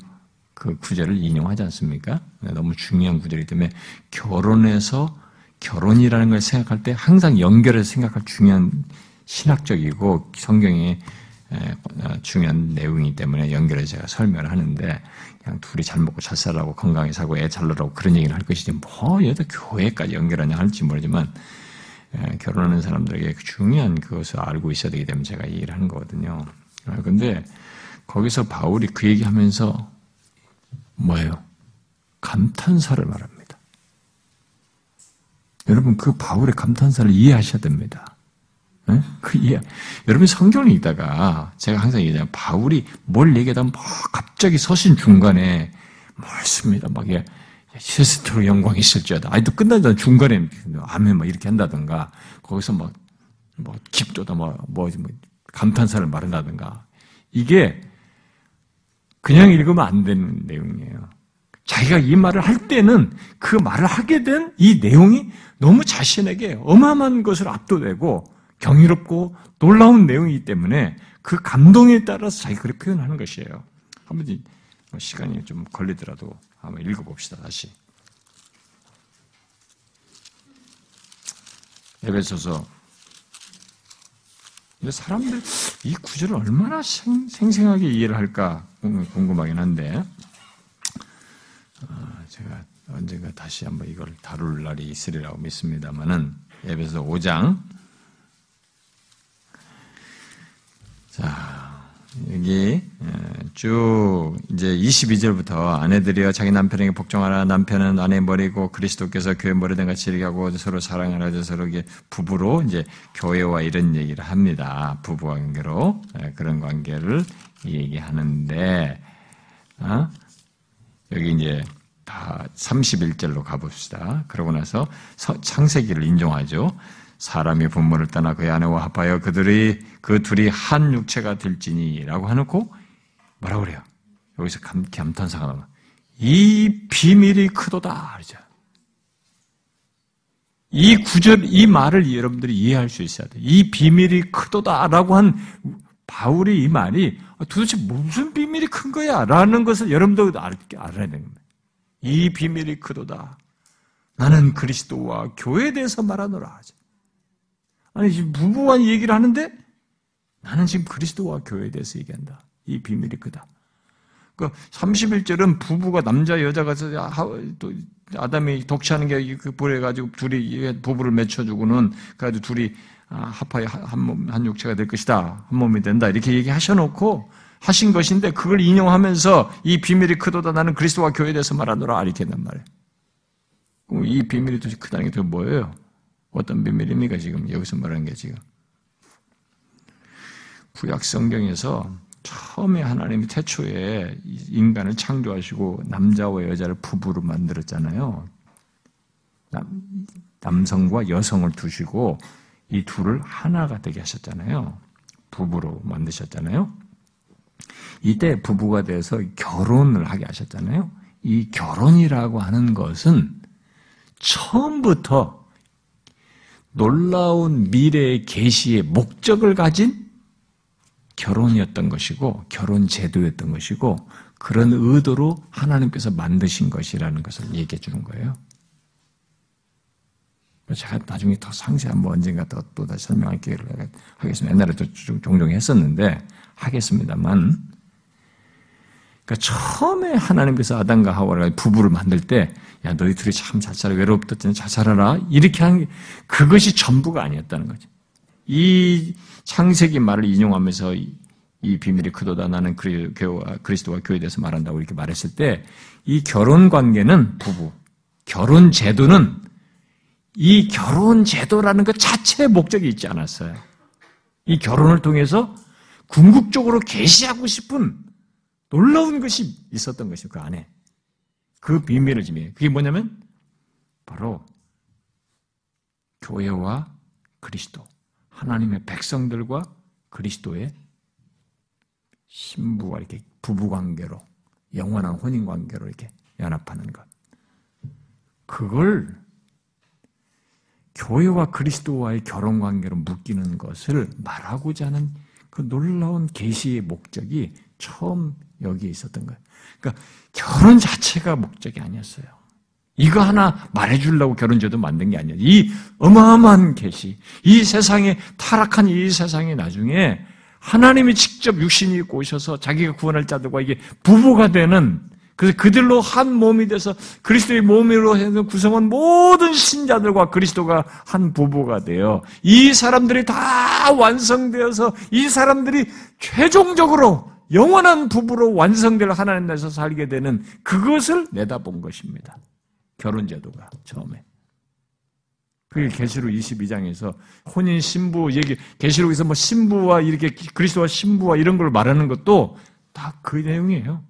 그 구절을 인용하지 않습니까? 네, 너무 중요한 구절이기 때문에 결혼해서 결혼이라는 걸 생각할 때 항상 연결해서 생각할 중요한 신학적이고 성경의 어, 중요한 내용이기 때문에 연결해서 제가 설명을 하는데 그냥 둘이 잘 먹고 잘 살라고 건강히 살고 애 잘 놀라고 그런 얘기를 할 것이지 뭐 여기다 교회까지 연결하냐 할지 모르지만 결혼하는 사람들에게 중요한 그것을 알고 있어야 되기 때문에 제가 이 일을 하는 거거든요. 그런데 거기서 바울이 그 얘기하면서 뭐예요? 감탄사를 말합니다. 여러분 그 바울의 감탄사를 이해하셔야 됩니다. 네? 그 이해. 여러분 성경을 읽다가 제가 항상 얘기하잖아요. 바울이 뭘 얘기하다 막 갑자기 서신 중간에 말씀니다. 막 예, 시스트로 영광이 있을지어다. 아니 또 끝나자 중간에 아멘 막 이렇게 한다든가 거기서 막뭐 깊도다 뭐, 뭐, 뭐 감탄사를 말한다든가 이게 그냥 읽으면 안 되는 내용이에요. 자기가 이 말을 할 때는 그 말을 하게 된 이 내용이 너무 자신에게 어마어마한 것을 압도되고 경이롭고 놀라운 내용이기 때문에 그 감동에 따라서 자기가 그렇게 표현하는 것이에요. 한번 시간이 좀 걸리더라도 한번 읽어봅시다, 다시. 에베소서 사람들 이 구절을 얼마나 생, 생하게 이해를 할까 궁금하긴 한데 어, 제가 언젠가 다시 한번 이걸 다룰 날이 있으리라고 믿습니다만은 에베소 5장. 자 여기 쭉 이제 22절부터 아내들이여 자기 남편에게 복종하라 남편은 아내 머리고 그리스도께서 교회 머리된 같이 이렇게 하고 서로 사랑하라 서로 부부로 이제 교회와 이런 얘기를 합니다. 부부 관계로 그런 관계를 얘기하는데 어? 여기 이제 다 31절로 가봅시다. 그러고 나서 창세기를 인정하죠. 사람이 부모를 떠나 그의 아내와 합하여 그들이 그 둘이 한 육체가 될지니라고 해놓고 뭐라 그래요? 여기서 감, 감탄사가 나와. 이 비밀이 크도다 그러죠. 이 구절, 이 말을 여러분들이 이해할 수 있어야 돼. 이 비밀이 크도다라고 한 바울의 이 말이 도대체 무슨 비밀이 큰 거야? 라는 것을 여러분도 알아야 되는 겁니다. 이 비밀이 크도다. 나는 그리스도와 교회에 대해서 말하노라 하죠. 아니, 부부와 얘기를 하는데 나는 지금 그리스도와 교회에 대해서 얘기한다. 이 비밀이 크다. 그 31절은 부부가 남자 여자가 또 아담이 독취하는 게그 불에 가지고 둘이 부부를 맺혀주고는 그래가지고 둘이 아, 합하여 한 몸, 한 육체가 될 것이다. 한 몸이 된다. 이렇게 얘기하셔놓고 하신 것인데 그걸 인용하면서 이 비밀이 크도다 나는 그리스도와 교회에 대해서 말하노라 이렇게 했단 말이에요. 이 비밀이 도대체 크다는 게 뭐예요? 어떤 비밀입니까, 지금? 여기서 말하는 게 지금. 구약 성경에서 처음에 하나님이 태초에 인간을 창조하시고 남자와 여자를 부부로 만들었잖아요. 남, 성과 여성을 두시고 이 둘을 하나가 되게 하셨잖아요. 부부로 만드셨잖아요. 이때 부부가 돼서 결혼을 하게 하셨잖아요. 이 결혼이라고 하는 것은 처음부터 놀라운 미래의 계시의 목적을 가진 결혼이었던 것이고 결혼 제도였던 것이고 그런 의도로 하나님께서 만드신 것이라는 것을 얘기해 주는 거예요. 제가 나중에 더 상세히 한번 언젠가 또, 또 다시 설명할 기회를 하겠습니다. 옛날에 도 종종 했었는데 하겠습니다만 그러니까 처음에 하나님께서 아담과 하와를 부부를 만들 때, 야, 너희 둘이 참 잘 살아, 외롭다, 잘 살아라. 이렇게 한 게, 그것이 전부가 아니었다는 거죠. 이 창세기 말을 인용하면서 이, 이 비밀이 크도다. 나는 그리스도와 교회에 대해서 말한다고 이렇게 말했을 때, 이 결혼 관계는 부부, 결혼 제도는 이 결혼 제도라는 것 자체의 목적이 있지 않았어요. 이 결혼을 통해서 궁극적으로 계시하고 싶은 놀라운 것이 있었던 것이 그 안에. 그 비밀을 지미 그게 뭐냐면 바로 교회와 그리스도, 하나님의 백성들과 그리스도의 신부와 이렇게 부부 관계로 영원한 혼인 관계로 이렇게 연합하는 것. 그걸 교회와 그리스도와의 결혼 관계로 묶이는 것을 말하고자 하는 그 놀라운 계시의 목적이 처음 여기에 있었던 거예요. 그러니까 결혼 자체가 목적이 아니었어요. 이거 하나 말해주려고 결혼제도 만든 게 아니에요. 이 어마어마한 계시, 이 세상에 타락한 이 세상에 나중에 하나님이 직접 육신이 오셔서 자기가 구원할 자들과 이게 부부가 되는 그래서 그들로 한 몸이 돼서 그리스도의 몸으로 해서 구성한 모든 신자들과 그리스도가 한 부부가 되어 이 사람들이 다 완성되어서 이 사람들이 최종적으로 영원한 부부로 완성될 하나님 나라에서 살게 되는 그것을 내다본 것입니다. 결혼 제도가 처음에. 그게 계시록 22장에서 혼인 신부 얘기 계시록에서 뭐 신부와 이렇게 그리스도와 신부와 이런 걸 말하는 것도 다 그 내용이에요.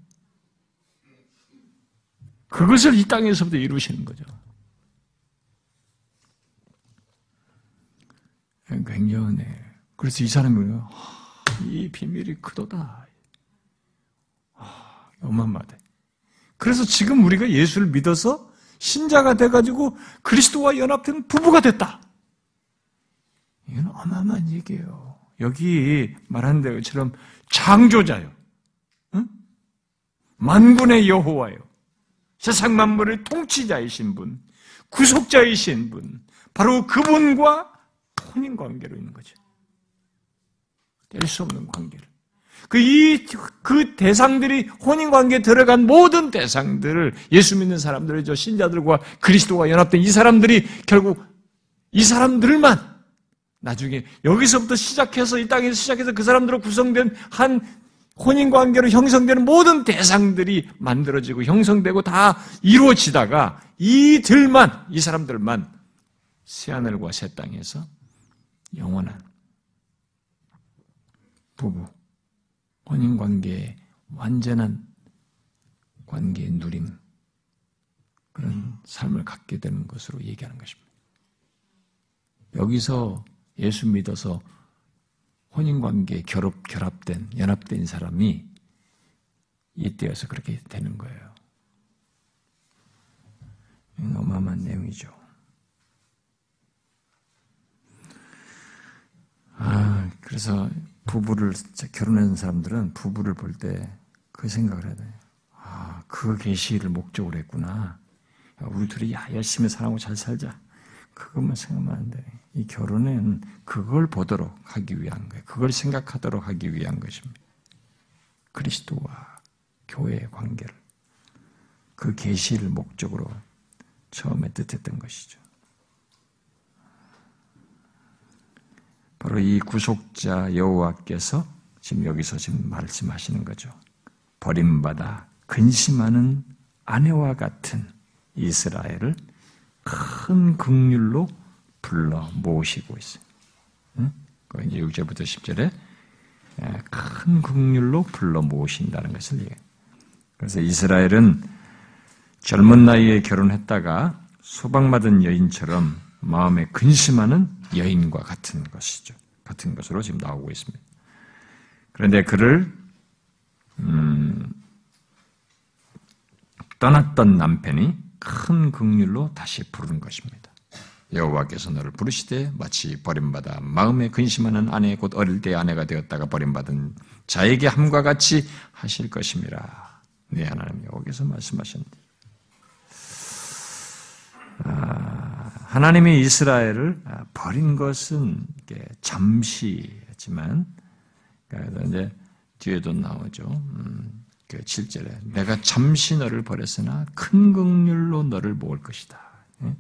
그것을 이 땅에서부터 이루시는 거죠. 굉장하네. 그래서 이 사람이 이 비밀이 크도다. 어마어마하다. 그래서 지금 우리가 예수를 믿어서 신자가 돼가지고 그리스도와 연합된 부부가 됐다. 이건 어마어마한 얘기예요. 여기 말한 대로처럼 창조자요. 응? 만군의 여호와요. 세상 만물의 통치자이신 분, 구속자이신 분, 바로 그분과 혼인 관계로 있는 거죠. 뗄 수 없는 관계를. 그, 이, 그 대상들이 혼인관계에 들어간 모든 대상들을 예수 믿는 사람들의 저 신자들과 그리스도가 연합된 이 사람들이 결국 이 사람들만 나중에 여기서부터 시작해서 이 땅에서 시작해서 그 사람들로 구성된 한 혼인관계로 형성되는 모든 대상들이 만들어지고 형성되고 다 이루어지다가 이들만, 이 사람들만 새하늘과 새 땅에서 영원한 부부, 혼인 관계의 완전한 관계의 누림, 그런 삶을 갖게 되는 것으로 얘기하는 것입니다. 여기서 예수 믿어서 혼인 관계에 결합, 결합된, 연합된 사람이 이때여서 그렇게 되는 거예요. 어마어마한 내용이죠. 아, 그래서 부부를 결혼한 사람들은 부부를 볼 때 그 생각을 해야 돼. 아, 그 계시를 목적으로 했구나. 우리 둘이 야, 열심히 사랑하고 잘 살자. 그것만 생각하면 안 돼. 이 결혼은 그걸 보도록 하기 위한 거예요. 그걸 생각하도록 하기 위한 것입니다. 그리스도와 교회의 관계를 그 계시를 목적으로 처음에 뜻했던 것이죠. 바로 이 구속자 여호와께서 지금 여기서 지금 말씀하시는 거죠. 버림받아 근심하는 아내와 같은 이스라엘을 큰 극률로 불러 모으시고 있어요. 응? 그 이제 6절부터 10절에 큰 극률로 불러 모으신다는 것을 얘기해요. 그래서 이스라엘은 젊은 나이에 결혼했다가 소방받은 여인처럼 마음에 근심하는 여인과 같은 것이죠. 같은 것으로 지금 나오고 있습니다. 그런데 그를 음, 떠났던 남편이 큰 극률로 다시 부르는 것입니다. 여호와께서 너를 부르시되 마치 버림받아 마음에 근심하는 아내 곧 어릴 때 아내가 되었다가 버림받은 자에게 함과 같이 하실 것임이라. 네 하나님 여기서 말씀하셨는데 아, 하나님이 이스라엘을 버린 것은 잠시였지만 그러니까 이제 뒤에도 나오죠. 음, 그 7절에 내가 잠시 너를 버렸으나 큰 긍휼로 너를 모을 것이다. 예?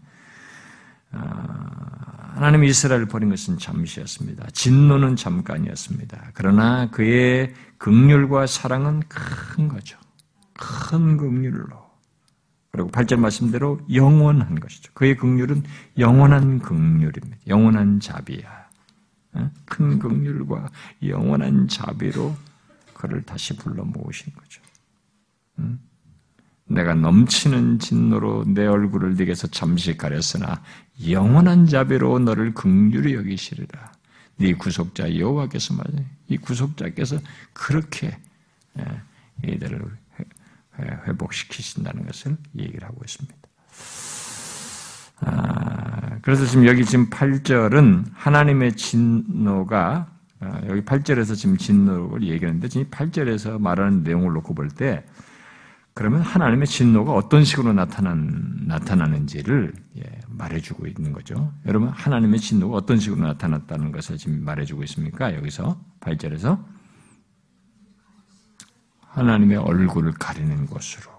아, 하나님 이스라엘을 버린 것은 잠시였습니다. 진노는 잠깐이었습니다. 그러나 그의 긍휼과 사랑은 큰 거죠. 큰 긍휼로. 그리고 8절 말씀대로 영원한 것이죠. 그의 긍휼은 영원한 긍휼입니다. 영원한 자비야. 어? 큰 긍휼과 영원한 자비로 그를 다시 불러 모으신 거죠. 내가 넘치는 진노로 내 얼굴을 네게서 잠시 가렸으나 영원한 자비로 너를 긍휼히 여기시리라. 네 구속자 여호와께서 말이야. 이 구속자께서 그렇게 예, 이들을 회복시키신다는 것을 얘기를 하고 있습니다. 아, 그래서 지금 여기 지금 8절은 하나님의 진노가 아, 여기 8절에서 지금 진노를 얘기하는데 지금 8절에서 말하는 내용을 놓고 볼 때 그러면 하나님의 진노가 어떤 식으로 나타난, 나타나는 지를 예, 말해주고 있는 거죠. 여러분, 하나님의 진노가 어떤 식으로 나타났다는 것을 지금 말해주고 있습니까? 여기서 8절에서 하나님의 얼굴을 가리는 것으로.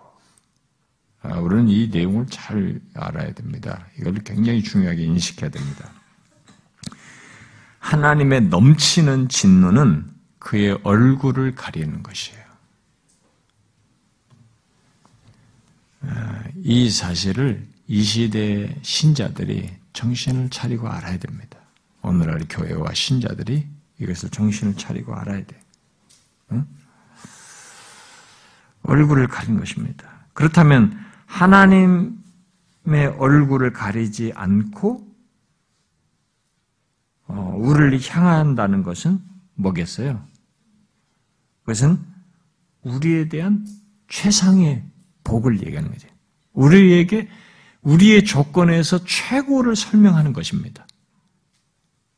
아, 우리는 이 내용을 잘 알아야 됩니다. 이걸 굉장히 중요하게 인식해야 됩니다. 하나님의 넘치는 진노는 그의 얼굴을 가리는 것이에요. 아, 이 사실을 이 시대 신자들이 정신을 차리고 알아야 됩니다. 오늘날 교회와 신자들이 이것을 정신을 차리고 알아야 돼. 응? 얼굴을 가린 것입니다. 그렇다면 하나님의 얼굴을 가리지 않고 어, 우리를 향한다는 것은 뭐겠어요? 그것은 우리에 대한 최상의 복을 얘기하는 거죠. 우리에게 우리의 조건에서 최고를 설명하는 것입니다.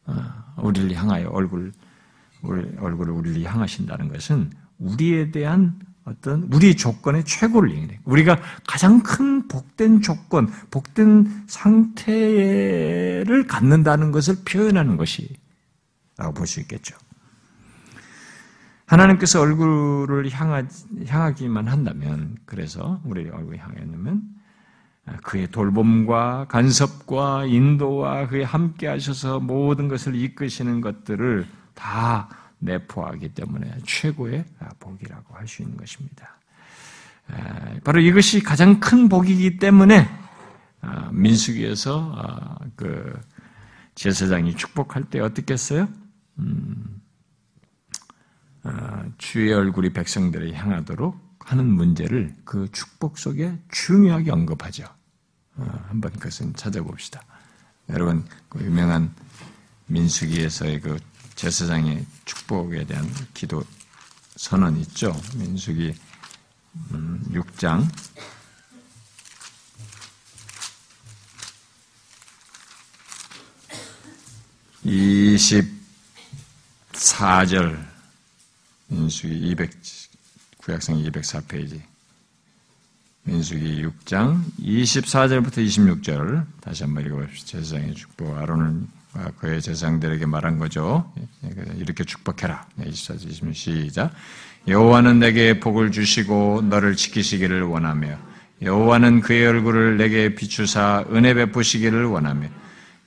어, 우리를 향하여 얼굴, 얼굴을 우리를 향하신다는 것은 우리에 대한 어떤 우리 조건의 최고를 얘기해. 우리가 가장 큰 복된 조건, 복된 상태를 갖는다는 것을 표현하는 것이라고 볼 수 있겠죠. 하나님께서 얼굴을 향하, 향하기만 한다면, 그래서 우리 얼굴을 향하면 그의 돌봄과 간섭과 인도와 그의 함께 하셔서 모든 것을 이끄시는 것들을 다 내포하기 때문에 최고의 복이라고 할 수 있는 것입니다. 바로 이것이 가장 큰 복이기 때문에 아, 민수기에서 아, 그 제사장이 축복할 때 어떻게 했어요? 음, 아, 주의 얼굴이 백성들을 향하도록 하는 문제를 그 축복 속에 중요하게 언급하죠. 한번 그것은 찾아봅시다. 여러분 그 유명한 민수기에서의 그 제사장의 축복에 대한 기도 선언 있죠. 민수기 6장 음, 24절 민수기 200 구약성 204페이지 민수기 6장 24절부터 26절 다시 한번 읽어봅시다. 제사장의 축복 아론을 그의 제사장들에게 말한 거죠. 이렇게 축복해라. 24절 26 시작. 여호와는 내게 복을 주시고 너를 지키시기를 원하며 여호와는 그의 얼굴을 내게 비추사 은혜 베푸시기를 원하며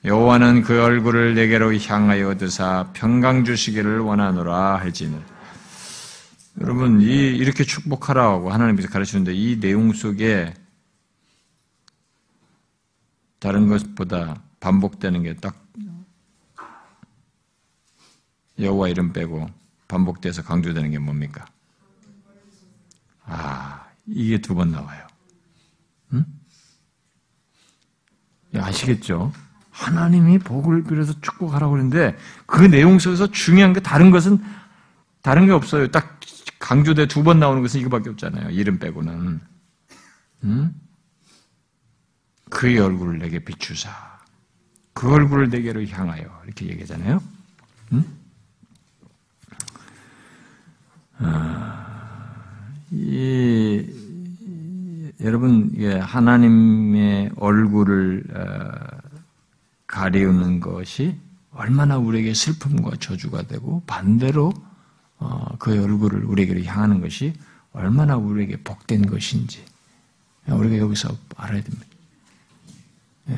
여호와는 그 얼굴을 내게로 향하여 드사 평강 주시기를 원하노라 할지는 여러분 이 이렇게 축복하라고 하나님께서 가르치는데 이 내용 속에 다른 것보다 반복되는 게 딱 여호와 이름 빼고 반복돼서 강조되는 게 뭡니까? 아 이게 두 번 나와요. 응? 아시겠죠? 하나님이 복을 빌어서 축복하라고 그러는데 그 내용 속에서 중요한 게 다른 것은 다른 게 없어요. 딱 강조돼 두 번 나오는 것은 이거밖에 없잖아요. 이름 빼고는. 음? 그의 얼굴을 내게 비추사. 그 얼굴을 내게로 향하여. 이렇게 얘기하잖아요. 음? 아, 이, 여러분, 예, 하나님의 얼굴을 어, 가리우는 것이 얼마나 우리에게 슬픔과 저주가 되고 반대로 어, 그의 얼굴을 우리에게 향하는 것이 얼마나 우리에게 복된 것인지 우리가 여기서 알아야 됩니다. 예.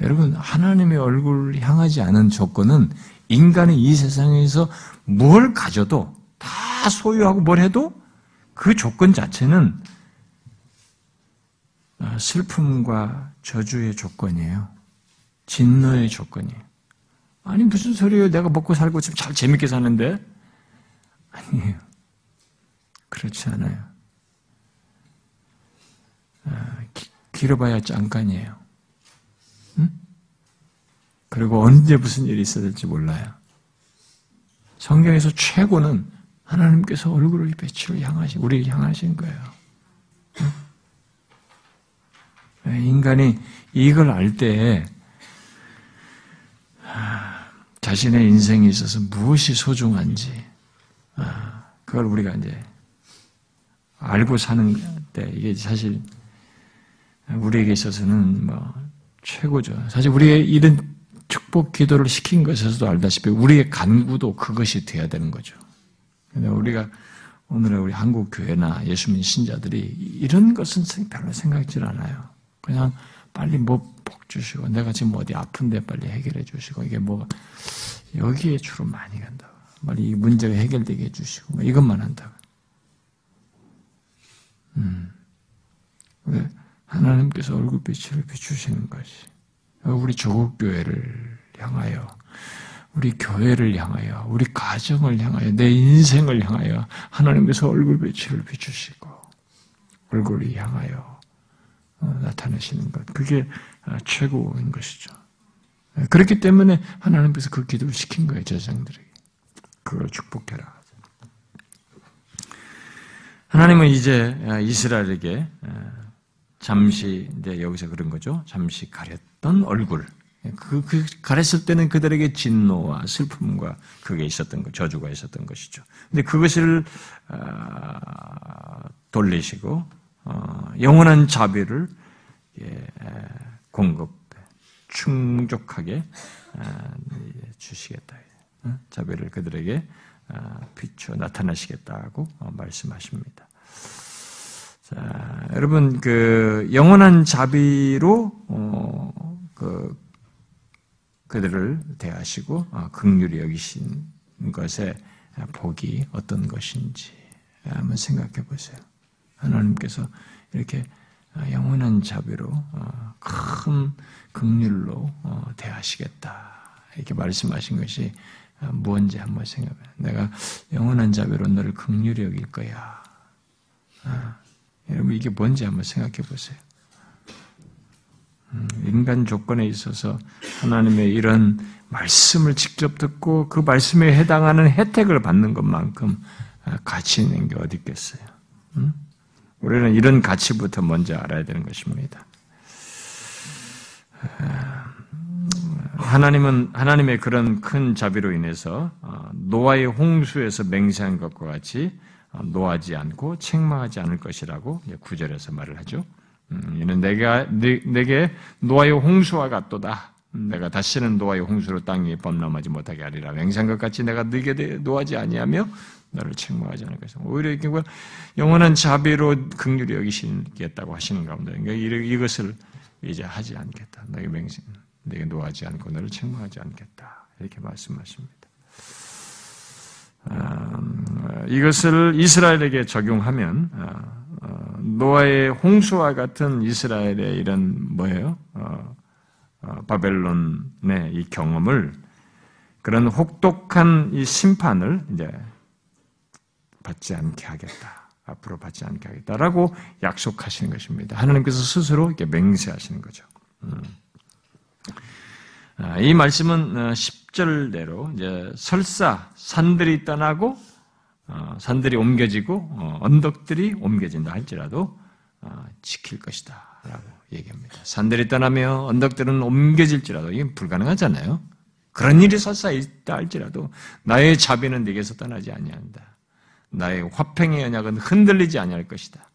여러분 하나님의 얼굴 향하지 않은 조건은 인간이 이 세상에서 뭘 가져도 다 소유하고 뭘 해도 그 조건 자체는 아, 슬픔과 저주의 조건이에요. 진노의 조건이에요. 아니 무슨 소리예요? 내가 먹고 살고 지금 잘 재밌게 사는데 아니에요. 그렇지 않아요. 아, 길어봐야 잠깐이에요. 응? 그리고 언제 무슨 일이 있어야 될지 몰라요. 성경에서 최고는 하나님께서 얼굴을 배치를 향하신, 우리를 향하신 거예요. 응? 인간이 이걸 알 때, 자신의 인생에 있어서 무엇이 소중한지, 아, 그걸 우리가 이제 알고 사는 때, 이게 사실 우리에게 있어서는 뭐 최고죠. 사실 우리의 이런 축복 기도를 시킨 것에서도 알다시피 우리의 간구도 그것이 돼야 되는 거죠. 우리가 오늘의 우리 한국 교회나 예수민 신자들이 이런 것은 별로 생각질 않아요. 그냥 빨리 뭐 복 주시고 내가 지금 어디 아픈데 빨리 해결해 주시고 이게 뭐 여기에 주로 많이 간다고. 빨리 이 문제가 해결되게 해 주시고 뭐 이것만 한다고. 음. 왜 하나님께서 얼굴빛을 비추시는 것이 우리 조국 교회를 향하여 우리 교회를 향하여 우리 가정을 향하여 내 인생을 향하여 하나님께서 얼굴 빛을 비추시고 얼굴을 향하여 어, 나타내시는 것 그게 아, 최고인 것이죠. 그렇기 때문에 하나님께서 그 기도를 시킨 거예요 제자들에게 그걸 축복해라. 하나님은 이제 아, 이스라엘에게 아, 잠시 이제 여기서 그런 거죠. 잠시 가렸던 얼굴. 그, 그 가렸을 때는 그들에게 진노와 슬픔과 그게 있었던 거, 저주가 있었던 것이죠. 근데 그것을 어, 돌리시고 어, 영원한 자비를 예, 공급 충족하게 어, 주시겠다. 어, 자비를 그들에게 어, 비춰 나타나시겠다고 어, 말씀하십니다. 자, 여러분 그 영원한 자비로 어, 그 그들을 대하시고 어, 극률이 여기신 것에 복이 어떤 것인지 한번 생각해 보세요. 하나님께서 이렇게 영원한 자비로 어, 큰 극률로 어, 대하시겠다 이렇게 말씀하신 것이 무언지 한번 생각해. 내가 영원한 자비로 너를 극률히 여길 거야. 여러분 이게 뭔지 한번 생각해 보세요. 음, 인간 조건에 있어서 하나님의 이런 말씀을 직접 듣고 그 말씀에 해당하는 혜택을 받는 것만큼 아, 가치 있는 게 어디 있겠어요? 음? 우리는 이런 가치부터 먼저 알아야 되는 것입니다. 아, 하나님은 하나님의 그런 큰 자비로 인해서 어, 노아의 홍수에서 맹세한 것과 같이 어, 노하지 않고 책망하지 않을 것이라고 구절에서 말을 하죠. 음, 이는 내가 내, 게 노아의 홍수와 같도다. 내가 다시는 노아의 홍수로 땅 위에 범람하지 못하게 하리라. 맹상 것 같이 내가 너게 노하지 아니하며 너를 책망하지 않을 것이다. 오히려 이 경우 영원한 자비로 극률이 여기시겠다고 하시는 가운데 그러니까 이것을 이제 하지 않겠다. 너게 맹신, 내게 노하지 않고 너를 책망하지 않겠다. 이렇게 말씀하십니다. 음, 이것을 이스라엘에게 적용하면 어, 어, 노아의 홍수와 같은 이스라엘의 이런 뭐예요? 어, 바벨론의 이 경험을 그런 혹독한 이 심판을 이제 받지 않게 하겠다. 앞으로 받지 않게 하겠다라고 약속하시는 것입니다. 하나님께서 스스로 이렇게 맹세하시는 거죠. 음. 아, 이 말씀은 10절대로 이제 설사 산들이 떠나고 어, 산들이 옮겨지고 어, 언덕들이 옮겨진다 할지라도 어, 지킬 것이다 라고 얘기합니다. 산들이 떠나며 언덕들은 옮겨질지라도 이게 불가능하잖아요. 그런 일이 설사 있다 할지라도 나의 자비는 네게서 떠나지 아니한다. 나의 화평의 언약은 흔들리지 아니할 것이다.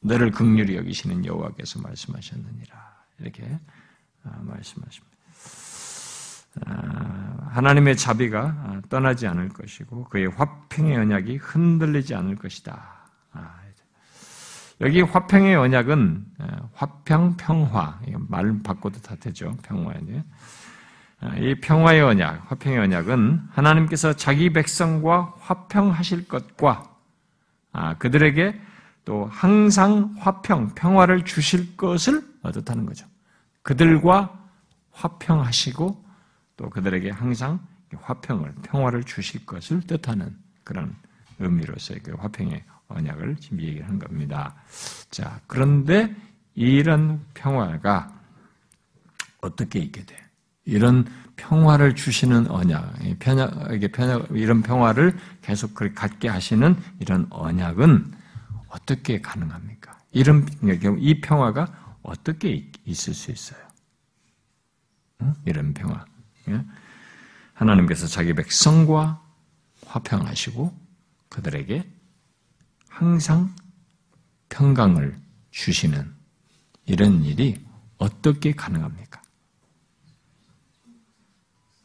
너를 극률히 여기시는 여호와께서 말씀하셨느니라 이렇게 말씀하십니다. 아, 하나님의 자비가 떠나지 않을 것이고 그의 화평의 언약이 흔들리지 않을 것이다. 여기 화평의 언약은 화평 평화 말 바꿔도 다 되죠 평화에 이 평화의 언약 화평의 언약은 하나님께서 자기 백성과 화평하실 것과 아, 그들에게 또 항상 화평 평화를 주실 것을 뜻하는 거죠. 그들과 화평하시고 또 그들에게 항상 화평을 평화를 주실 것을 뜻하는 그런 의미로서의 그 화평의 언약을 지금 얘기를 한 겁니다. 자, 그런데 이런 평화가 어떻게 있게 돼? 이런 평화를 주시는 언약, 편약에게 편약, 이런 평화를 계속 그렇게 갖게 하시는 이런 언약은 어떻게 가능합니까? 이런 이 평화가 어떻게 있을 수 있어요? 이런 평화. 예? 하나님께서 자기 백성과 화평하시고 그들에게 항상 평강을 주시는 이런 일이 어떻게 가능합니까?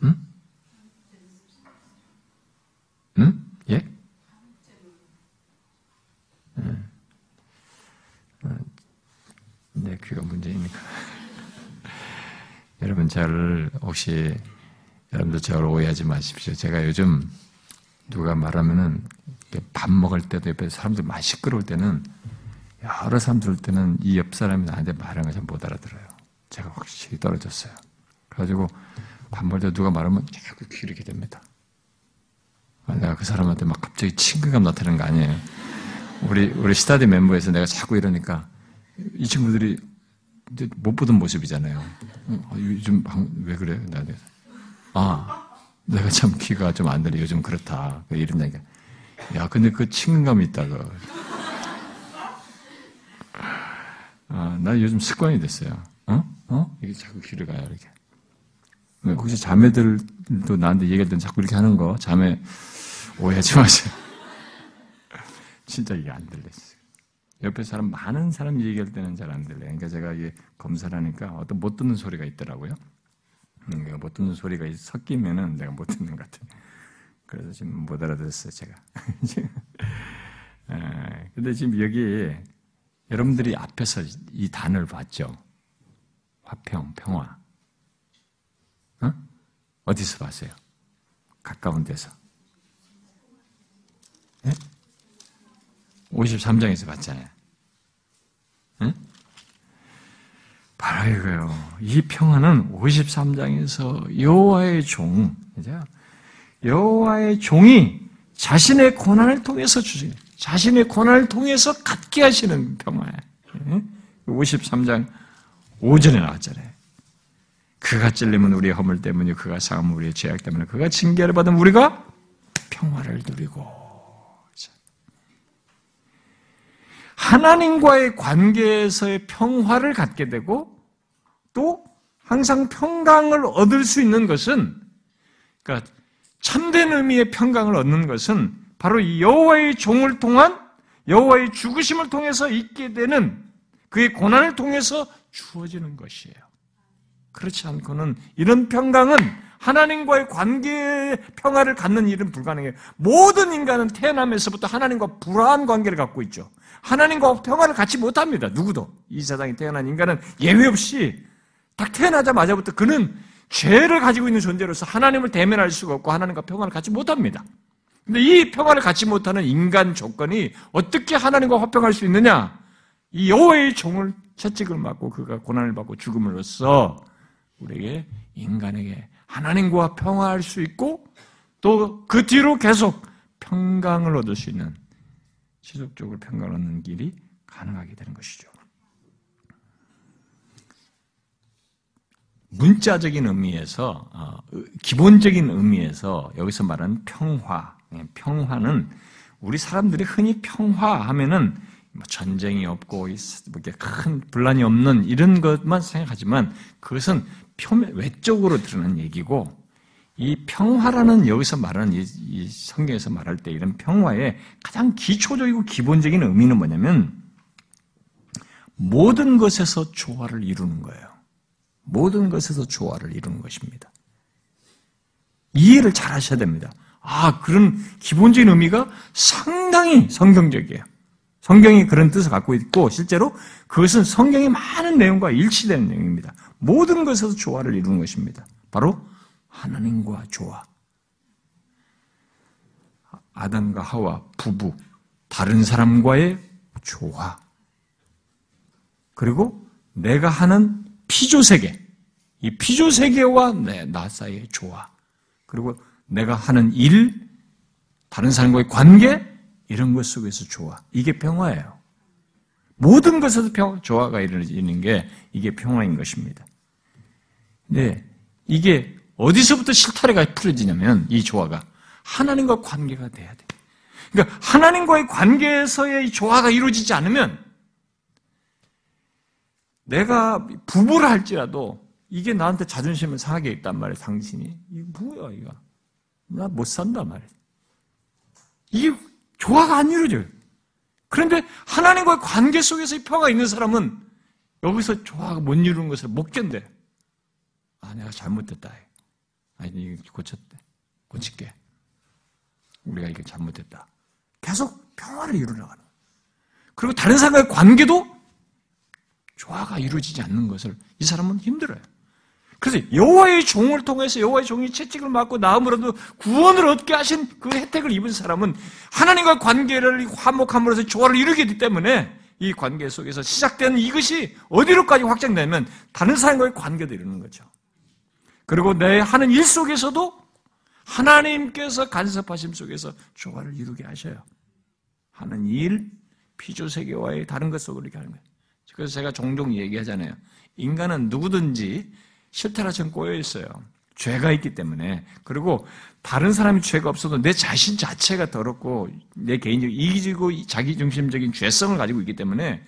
응? 응? 예? 응. 내 귀가 문제입니까? 여러분 저를 혹시 여러분들 저를 오해하지 마십시오. 제가 요즘 누가 말하면은 밥 먹을 때도 옆에 사람들 많이 시끄러울 때는 여러 사람 들을 때는 이 옆 사람이 나한테 말하는 걸 잘 못 알아들어요. 제가 확실히 떨어졌어요. 그래가지고 밥 먹을 때 누가 말하면 자꾸 귀 이렇게 됩니다. 아, 내가 그 사람한테 막 갑자기 친근감 나타나는 거 아니에요. 우리, 우리 스타디 멤버에서 내가 자꾸 이러니까 이 친구들이 못 보던 모습이잖아요. 어, 요즘 왜 그래? 나한테. 아, 내가 참 귀가 좀 안 들려. 요즘 그렇다. 이런 얘기가. 야, 근데 그 친근감이 있다고. 아, 나 요즘 습관이 됐어요. 어? 어? 이게 자꾸 귀를 가요, 이렇게. 혹시 자매들도 나한테 얘기할 땐 자꾸 이렇게 하는 거, 자매 오해하지 마세요. 진짜 이게 안 들렸어요. 옆에 사람, 많은 사람 얘기할 때는 잘 안 들려요. 그러니까 제가 이게 검사를 하니까 어떤 못 듣는 소리가 있더라고요. 그러니까 못 듣는 소리가 섞이면은 내가 못 듣는 것 같아요. 그래서 지금 못 알아들었어요, 제가. 아, 근데 지금 여기 여러분들이 앞에서 이 단어를 봤죠? 화평, 평화. 어? 어디서 봤어요? 가까운 데서. 네? 53장에서 봤잖아요. 바로 이거요. 이 평화는 53장에서 여호와의 종, 여호와의 종이 자신의 고난을 통해서 주시 자신의 고난을 통해서 갖게 하시는 평화예요. 53장 5절에 나왔잖아요. 그가 찔리면 우리의 허물 때문에 그가 상하면 우리의 죄악 때문에 그가 징계를 받은 우리가 평화를 누리고 하나님과의 관계에서의 평화를 갖게 되고 또 항상 평강을 얻을 수 있는 것은 그러니까 참된 의미의 평강을 얻는 것은 바로 이 여호와의 종을 통한 여호와의 죽으심을 통해서 있게 되는 그의 고난을 통해서 주어지는 것이에요. 그렇지 않고는 이런 평강은 하나님과의 관계의 평화를 갖는 일은 불가능해요. 모든 인간은 태어나면서부터 하나님과 불화한 관계를 갖고 있죠. 하나님과 평화를 갖지 못합니다. 누구도. 이 세상에 태어난 인간은 예외 없이 딱 태어나자마자부터 그는 죄를 가지고 있는 존재로서 하나님을 대면할 수가 없고 하나님과 평화를 갖지 못합니다. 근데 이 평화를 갖지 못하는 인간 조건이 어떻게 하나님과 화평할 수 있느냐? 이 여호와의 종을 채찍을 맞고 그가 고난을 받고 죽음으로써 우리에게 인간에게 하나님과 평화할 수 있고 또 그 뒤로 계속 평강을 얻을 수 있는 지속적으로 평강을 얻는 길이 가능하게 되는 것이죠. 문자적인 의미에서 어, 기본적인 의미에서 여기서 말하는 평화, 예, 평화는 우리 사람들이 흔히 평화하면은 뭐 전쟁이 없고 뭐큰 분란이 없는 이런 것만 생각하지만 그것은 표면 외적으로 드러난 얘기고 이 평화라는 여기서 말하는 이, 이 성경에서 말할 때 이런 평화의 가장 기초적이고 기본적인 의미는 뭐냐면 모든 것에서 조화를 이루는 거예요. 모든 것에서 조화를 이루는 것입니다. 이해를 잘 하셔야 됩니다. 아, 그런 기본적인 의미가 상당히 성경적이에요. 성경이 그런 뜻을 갖고 있고 실제로 그것은 성경의 많은 내용과 일치되는 내용입니다. 모든 것에서 조화를 이루는 것입니다. 바로 하나님과 조화. 아담과 하와 부부, 다른 사람과의 조화. 그리고 내가 하는 피조세계, 이 피조세계와 내, 나 사이의 조화. 그리고 내가 하는 일, 다른 사람과의 관계, 이런 것 속에서 조화. 이게 평화예요. 모든 것에서 평, 조화가 이루어지는 게 이게 평화인 것입니다. 네. 이게 어디서부터 실타래가 풀어지냐면 이 조화가 하나님과 관계가 돼야 돼. 그러니까 하나님과의 관계에서의 조화가 이루어지지 않으면 내가 부부를 할지라도 이게 나한테 자존심을 상하게 있단 말이야, 당신이. 이게 뭐야, 이거. 나 못 산단 말이야. 이게 조화가 안 이루어져요. 그런데 하나님과의 관계 속에서의 평화가 있는 사람은 여기서 조화가 못 이루는 것을 못 견뎌. 아, 내가 잘못됐다. 아니, 이거 고쳤대. 고칠게. 우리가 이게 잘못됐다. 계속 평화를 이루려고 하는 그리고 다른 사람과의 관계도 조화가 이루어지지 않는 것을 이 사람은 힘들어요. 그래서 여호와의 종을 통해서 여호와의 종이 채찍을 맞고 나음으로도 구원을 얻게 하신 그 혜택을 입은 사람은 하나님과 관계를 화목함으로써 조화를 이루게 되기 때문에 이 관계 속에서 시작되는 이것이 어디로까지 확장되면 다른 사람과의 관계도 이루는 거죠. 그리고 내 하는 일 속에서도 하나님께서 간섭하심 속에서 조화를 이루게 하셔요. 하는 일, 피조 세계와의 다른 것 속으로 이렇게 하는 거예요. 그래서 제가 종종 얘기하잖아요. 인간은 누구든지 실타라처럼 꼬여 있어요. 죄가 있기 때문에. 그리고 다른 사람이 죄가 없어도 내 자신 자체가 더럽고 내 개인적 이기지고 자기중심적인 죄성을 가지고 있기 때문에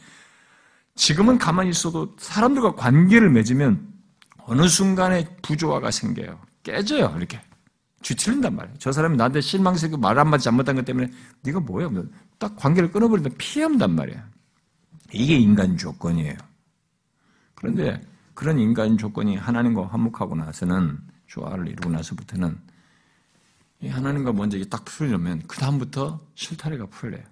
지금은 가만히 있어도 사람들과 관계를 맺으면 어느 순간에 부조화가 생겨요. 깨져요. 이렇게. 뒤틀린단 말이에요. 저 사람이 나한테 실망스럽게 말 한마디 잘못한 것 때문에 네가 뭐야? 딱 관계를 끊어버리면 피한단 말이야. 이게 인간 조건이에요. 그런데 그런 인간 조건이 하나님과 화목하고 나서는 조화를 이루고 나서부터는 하나님과 먼저 딱 풀려면 그 다음부터 실타래가 풀려요.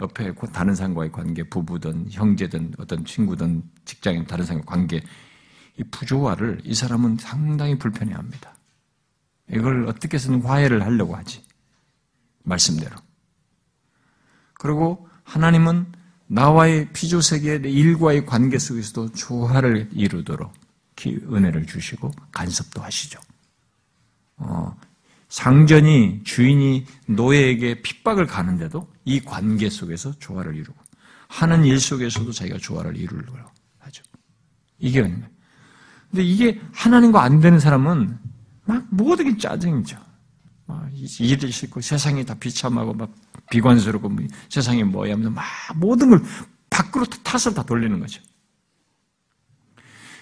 옆에 다른 사람과의 관계, 부부든 형제든 어떤 친구든 직장인 다른 사람과의 관계, 이 부조화를 이 사람은 상당히 불편해합니다. 이걸 어떻게 해서는 화해를 하려고 하지. 말씀대로. 그리고 하나님은 나와의 피조 세계의 일과의 관계 속에서도 조화를 이루도록 은혜를 주시고 간섭도 하시죠. 어, 상전이 주인이 노예에게 핍박을 가는데도 이 관계 속에서 조화를 이루고 하는 일 속에서도 자기가 조화를 이루려고 하죠. 이게 은혜. 근데 이게 하나님과 안 되는 사람은 막 모든 게 짜증이죠. 일을 싣고 세상이 다 비참하고 막 비관스럽고 뭐 세상이 뭐야 하면서 막 모든 걸 밖으로 탓을 다 돌리는 거죠.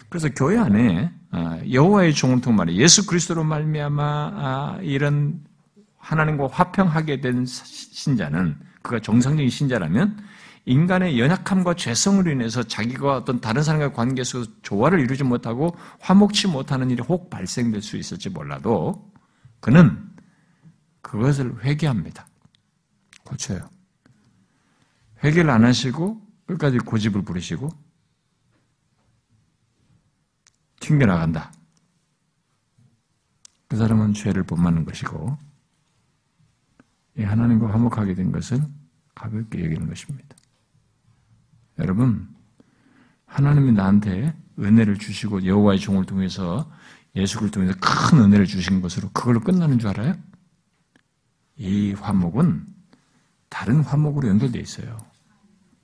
그래서 교회 안에 아, 여호와의 종을 통해 말해 예수 그리스도로 말미암아 아, 이런 하나님과 화평하게 된 신자는 그가 정상적인 신자라면 인간의 연약함과 죄성으로 인해서 자기가 어떤 다른 사람과 관계 속에서 조화를 이루지 못하고 화목치 못하는 일이 혹 발생될 수 있을지 몰라도 그는 그것을 회개합니다. 고쳐요. 회개를 안 하시고 끝까지 고집을 부리시고 튕겨나간다. 그 사람은 죄를 본받는 것이고 하나님과 화목하게 된 것은 가볍게 여기는 것입니다. 여러분 하나님이 나한테 은혜를 주시고 여호와의 종을 통해서 예수를 통해서 큰 은혜를 주신 것으로 그걸로 끝나는 줄 알아요? 이 화목은 다른 화목으로 연결되어 있어요.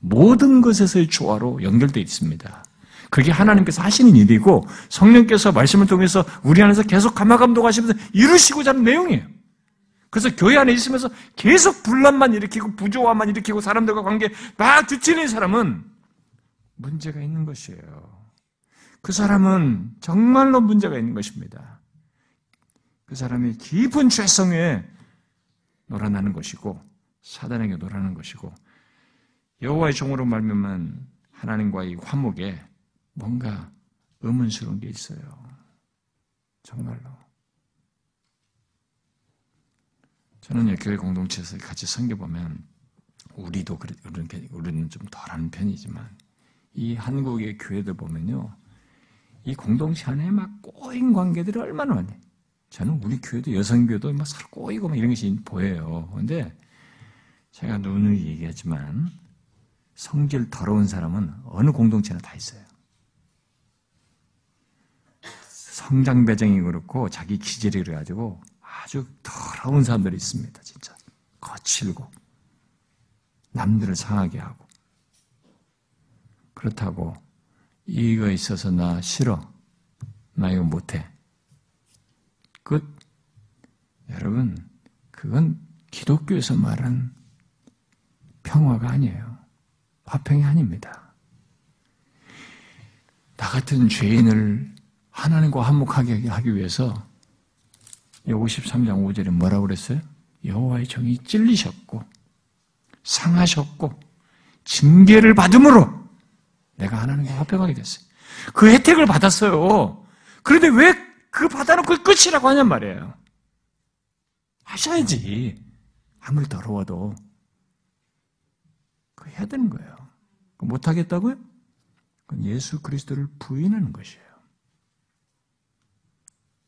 모든 것에서의 조화로 연결되어 있습니다. 그게 하나님께서 하시는 일이고 성령께서 말씀을 통해서 우리 안에서 계속 감화감동하시면서 이루시고자 하는 내용이에요. 그래서 교회 안에 있으면서 계속 분란만 일으키고 부조화만 일으키고 사람들과 관계 막 뒤치는 사람은 문제가 있는 것이에요. 그 사람은 정말로 문제가 있는 것입니다. 그 사람이 깊은 죄성에 놀아나는 것이고 사단에게 놀아나는 것이고 여호와의 종으로 말미암은 하나님과의 화목에 뭔가 의문스러운 게 있어요. 정말로. 저는 교회 공동체에서 같이 섬겨보면 우리도 그렇게 우리는 좀 덜한 편이지만 이 한국의 교회들 보면요. 이 공동체 안에 막 꼬인 관계들이 얼마나 많이. 저는 우리 교회도 여성교회도 막 서로 꼬이고 막 이런 것이 보여요. 근데 제가 누누이 얘기하지만 성질 더러운 사람은 어느 공동체나 다 있어요. 성장 배정이 그렇고 자기 기질이 그래가지고 아주 더러운 사람들이 있습니다. 진짜 거칠고 남들을 상하게 하고 그렇다고 이거 있어서 나 싫어. 나 이거 못해. 끝. 여러분, 그건 기독교에서 말한 평화가 아니에요. 화평이 아닙니다. 나 같은 죄인을 하나님과 화목하게 하기 위해서 53장 5절에 뭐라고 그랬어요? 여호와의 정이 찔리셨고 상하셨고 징계를 받음으로 내가 하나님과 화평하게 됐어요. 그 혜택을 받았어요. 그런데 왜 그 받아놓고 끝이라고 하냔 말이에요. 하셔야지. 아무리 더러워도. 그 해야 되는 거예요. 못하겠다고요? 그건 예수 그리스도를 부인하는 것이에요.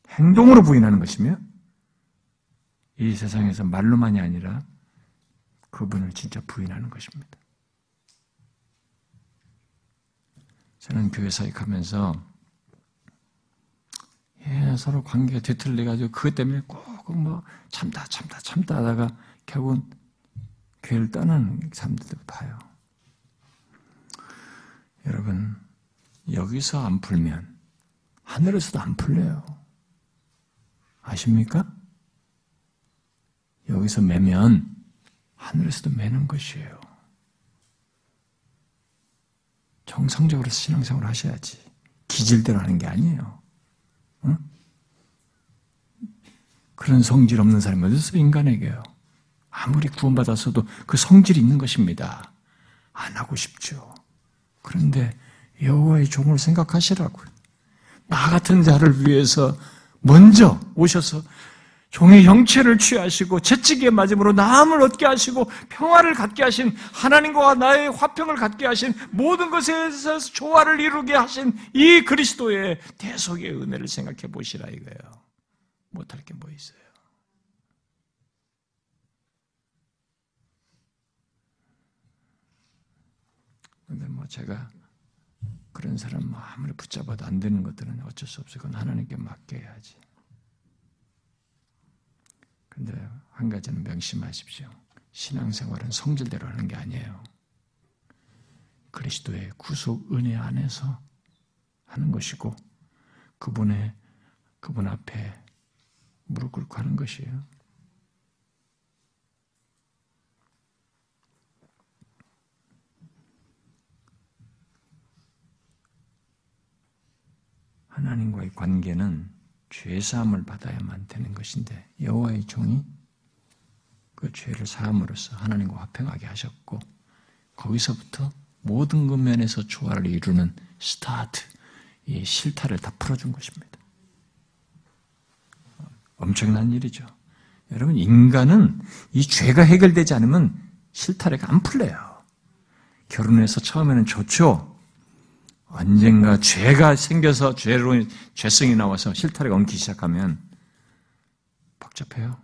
행동으로 부인하는 것이며, 이 세상에서 말로만이 아니라 그분을 진짜 부인하는 것입니다. 저는 교회 사역하면서 예, 서로 관계가 뒤틀려가지고 그것 때문에 꼭뭐 참다 참다 참다 하다가 결국은 교회를 떠나는 사람들도 봐요. 여러분 여기서 안 풀면 하늘에서도 안 풀려요. 아십니까? 여기서 매면 하늘에서도 매는 것이에요. 정상적으로 신앙생활을 하셔야지. 기질대로 하는 게 아니에요. 응? 그런 성질 없는 사람이 어디서 인간에게요? 아무리 구원받았어도 그 성질이 있는 것입니다. 안 하고 싶죠. 그런데 여호와의 종을 생각하시라고요. 나 같은 자를 위해서 먼저 오셔서 종의 형체를 취하시고 채찍에 맞음으로 나음을 얻게 하시고 평화를 갖게 하신 하나님과 나의 화평을 갖게 하신 모든 것에 서 조화를 이루게 하신 이 그리스도의 대속의 은혜를 생각해 보시라 이거예요. 못할 게 뭐 있어요. 근데 뭐 제가 그런 사람 뭐 아무리 붙잡아도 안 되는 것들은 어쩔 수 없어요. 그건 하나님께 맡겨야지. 근데 한 가지는 명심하십시오. 신앙생활은 성질대로 하는 게 아니에요. 그리스도의 구속 은혜 안에서 하는 것이고 그분의 그분 앞에 무릎 꿇고 하는 것이에요. 하나님과의 관계는 죄 사함을 받아야만 되는 것인데 여호와의 종이 그 죄를 사함으로써 하나님과 화평하게 하셨고 거기서부터 모든 것면에서 조화를 이루는 스타트, 이 실타를 다 풀어준 것입니다. 엄청난 일이죠. 여러분 인간은 이 죄가 해결되지 않으면 실타래가 안 풀려요. 결혼해서 처음에는 좋죠. 언젠가 죄가 생겨서 죄로 죄성이 나와서 실타래가 엉키기 시작하면 복잡해요.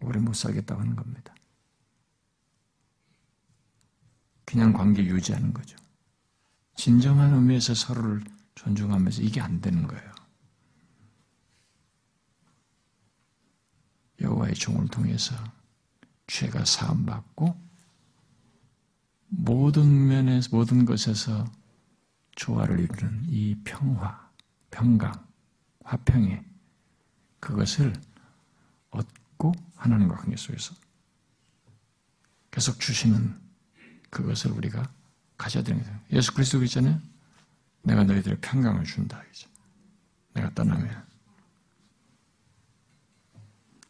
오래 못 살겠다고 하는 겁니다. 그냥 관계 유지하는 거죠. 진정한 의미에서 서로를 존중하면서 이게 안 되는 거예요. 여호와의 종을 통해서 죄가 사함 받고 모든 면에서 모든 것에서 조화를 이루는 이 평화, 평강, 화평에 그것을 얻고 하나님과 관계 속에서 계속 주시는 그것을 우리가 가져야 되는 거예요. 예수 그리스도 있잖아요. 내가 너희들의 평강을 준다. 내가 떠나면.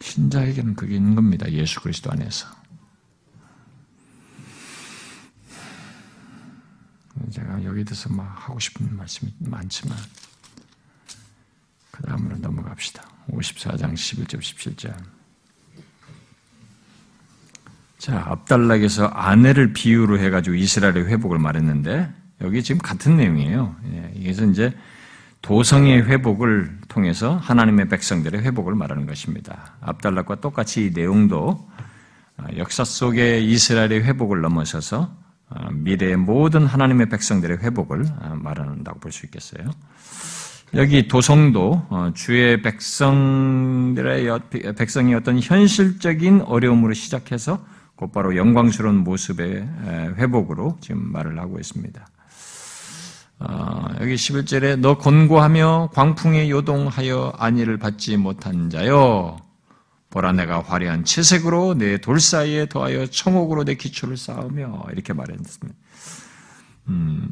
신자에게는 그게 있는 겁니다. 예수 그리스도 안에서. 제가 여기 대해서 막 하고 싶은 말씀이 많지만 그 다음으로 넘어갑시다. 54장 11절 17절 자, 압달락에서 아내를 비유로 해가지고 이스라엘의 회복을 말했는데, 여기 지금 같은 내용이에요. 예, 이게서 이제 도성의 회복을 통해서 하나님의 백성들의 회복을 말하는 것입니다. 압달락과 똑같이 이 내용도 아, 역사 속의 이스라엘의 회복을 넘어서서 아, 미래의 모든 하나님의 백성들의 회복을 아, 말한다고 볼 수 있겠어요. 여기 도성도 어, 주의 백성들의 백성이 어떤 현실적인 어려움으로 시작해서 곧바로 영광스러운 모습의 회복으로 지금 말을 하고 있습니다. 어, 여기 11절에 너 권고하며 광풍에 요동하여 안위를 받지 못한 자여 보라 내가 화려한 채색으로 내 돌 사이에 더하여 청옥으로 내 기초를 쌓으며 이렇게 말했습니다. 음,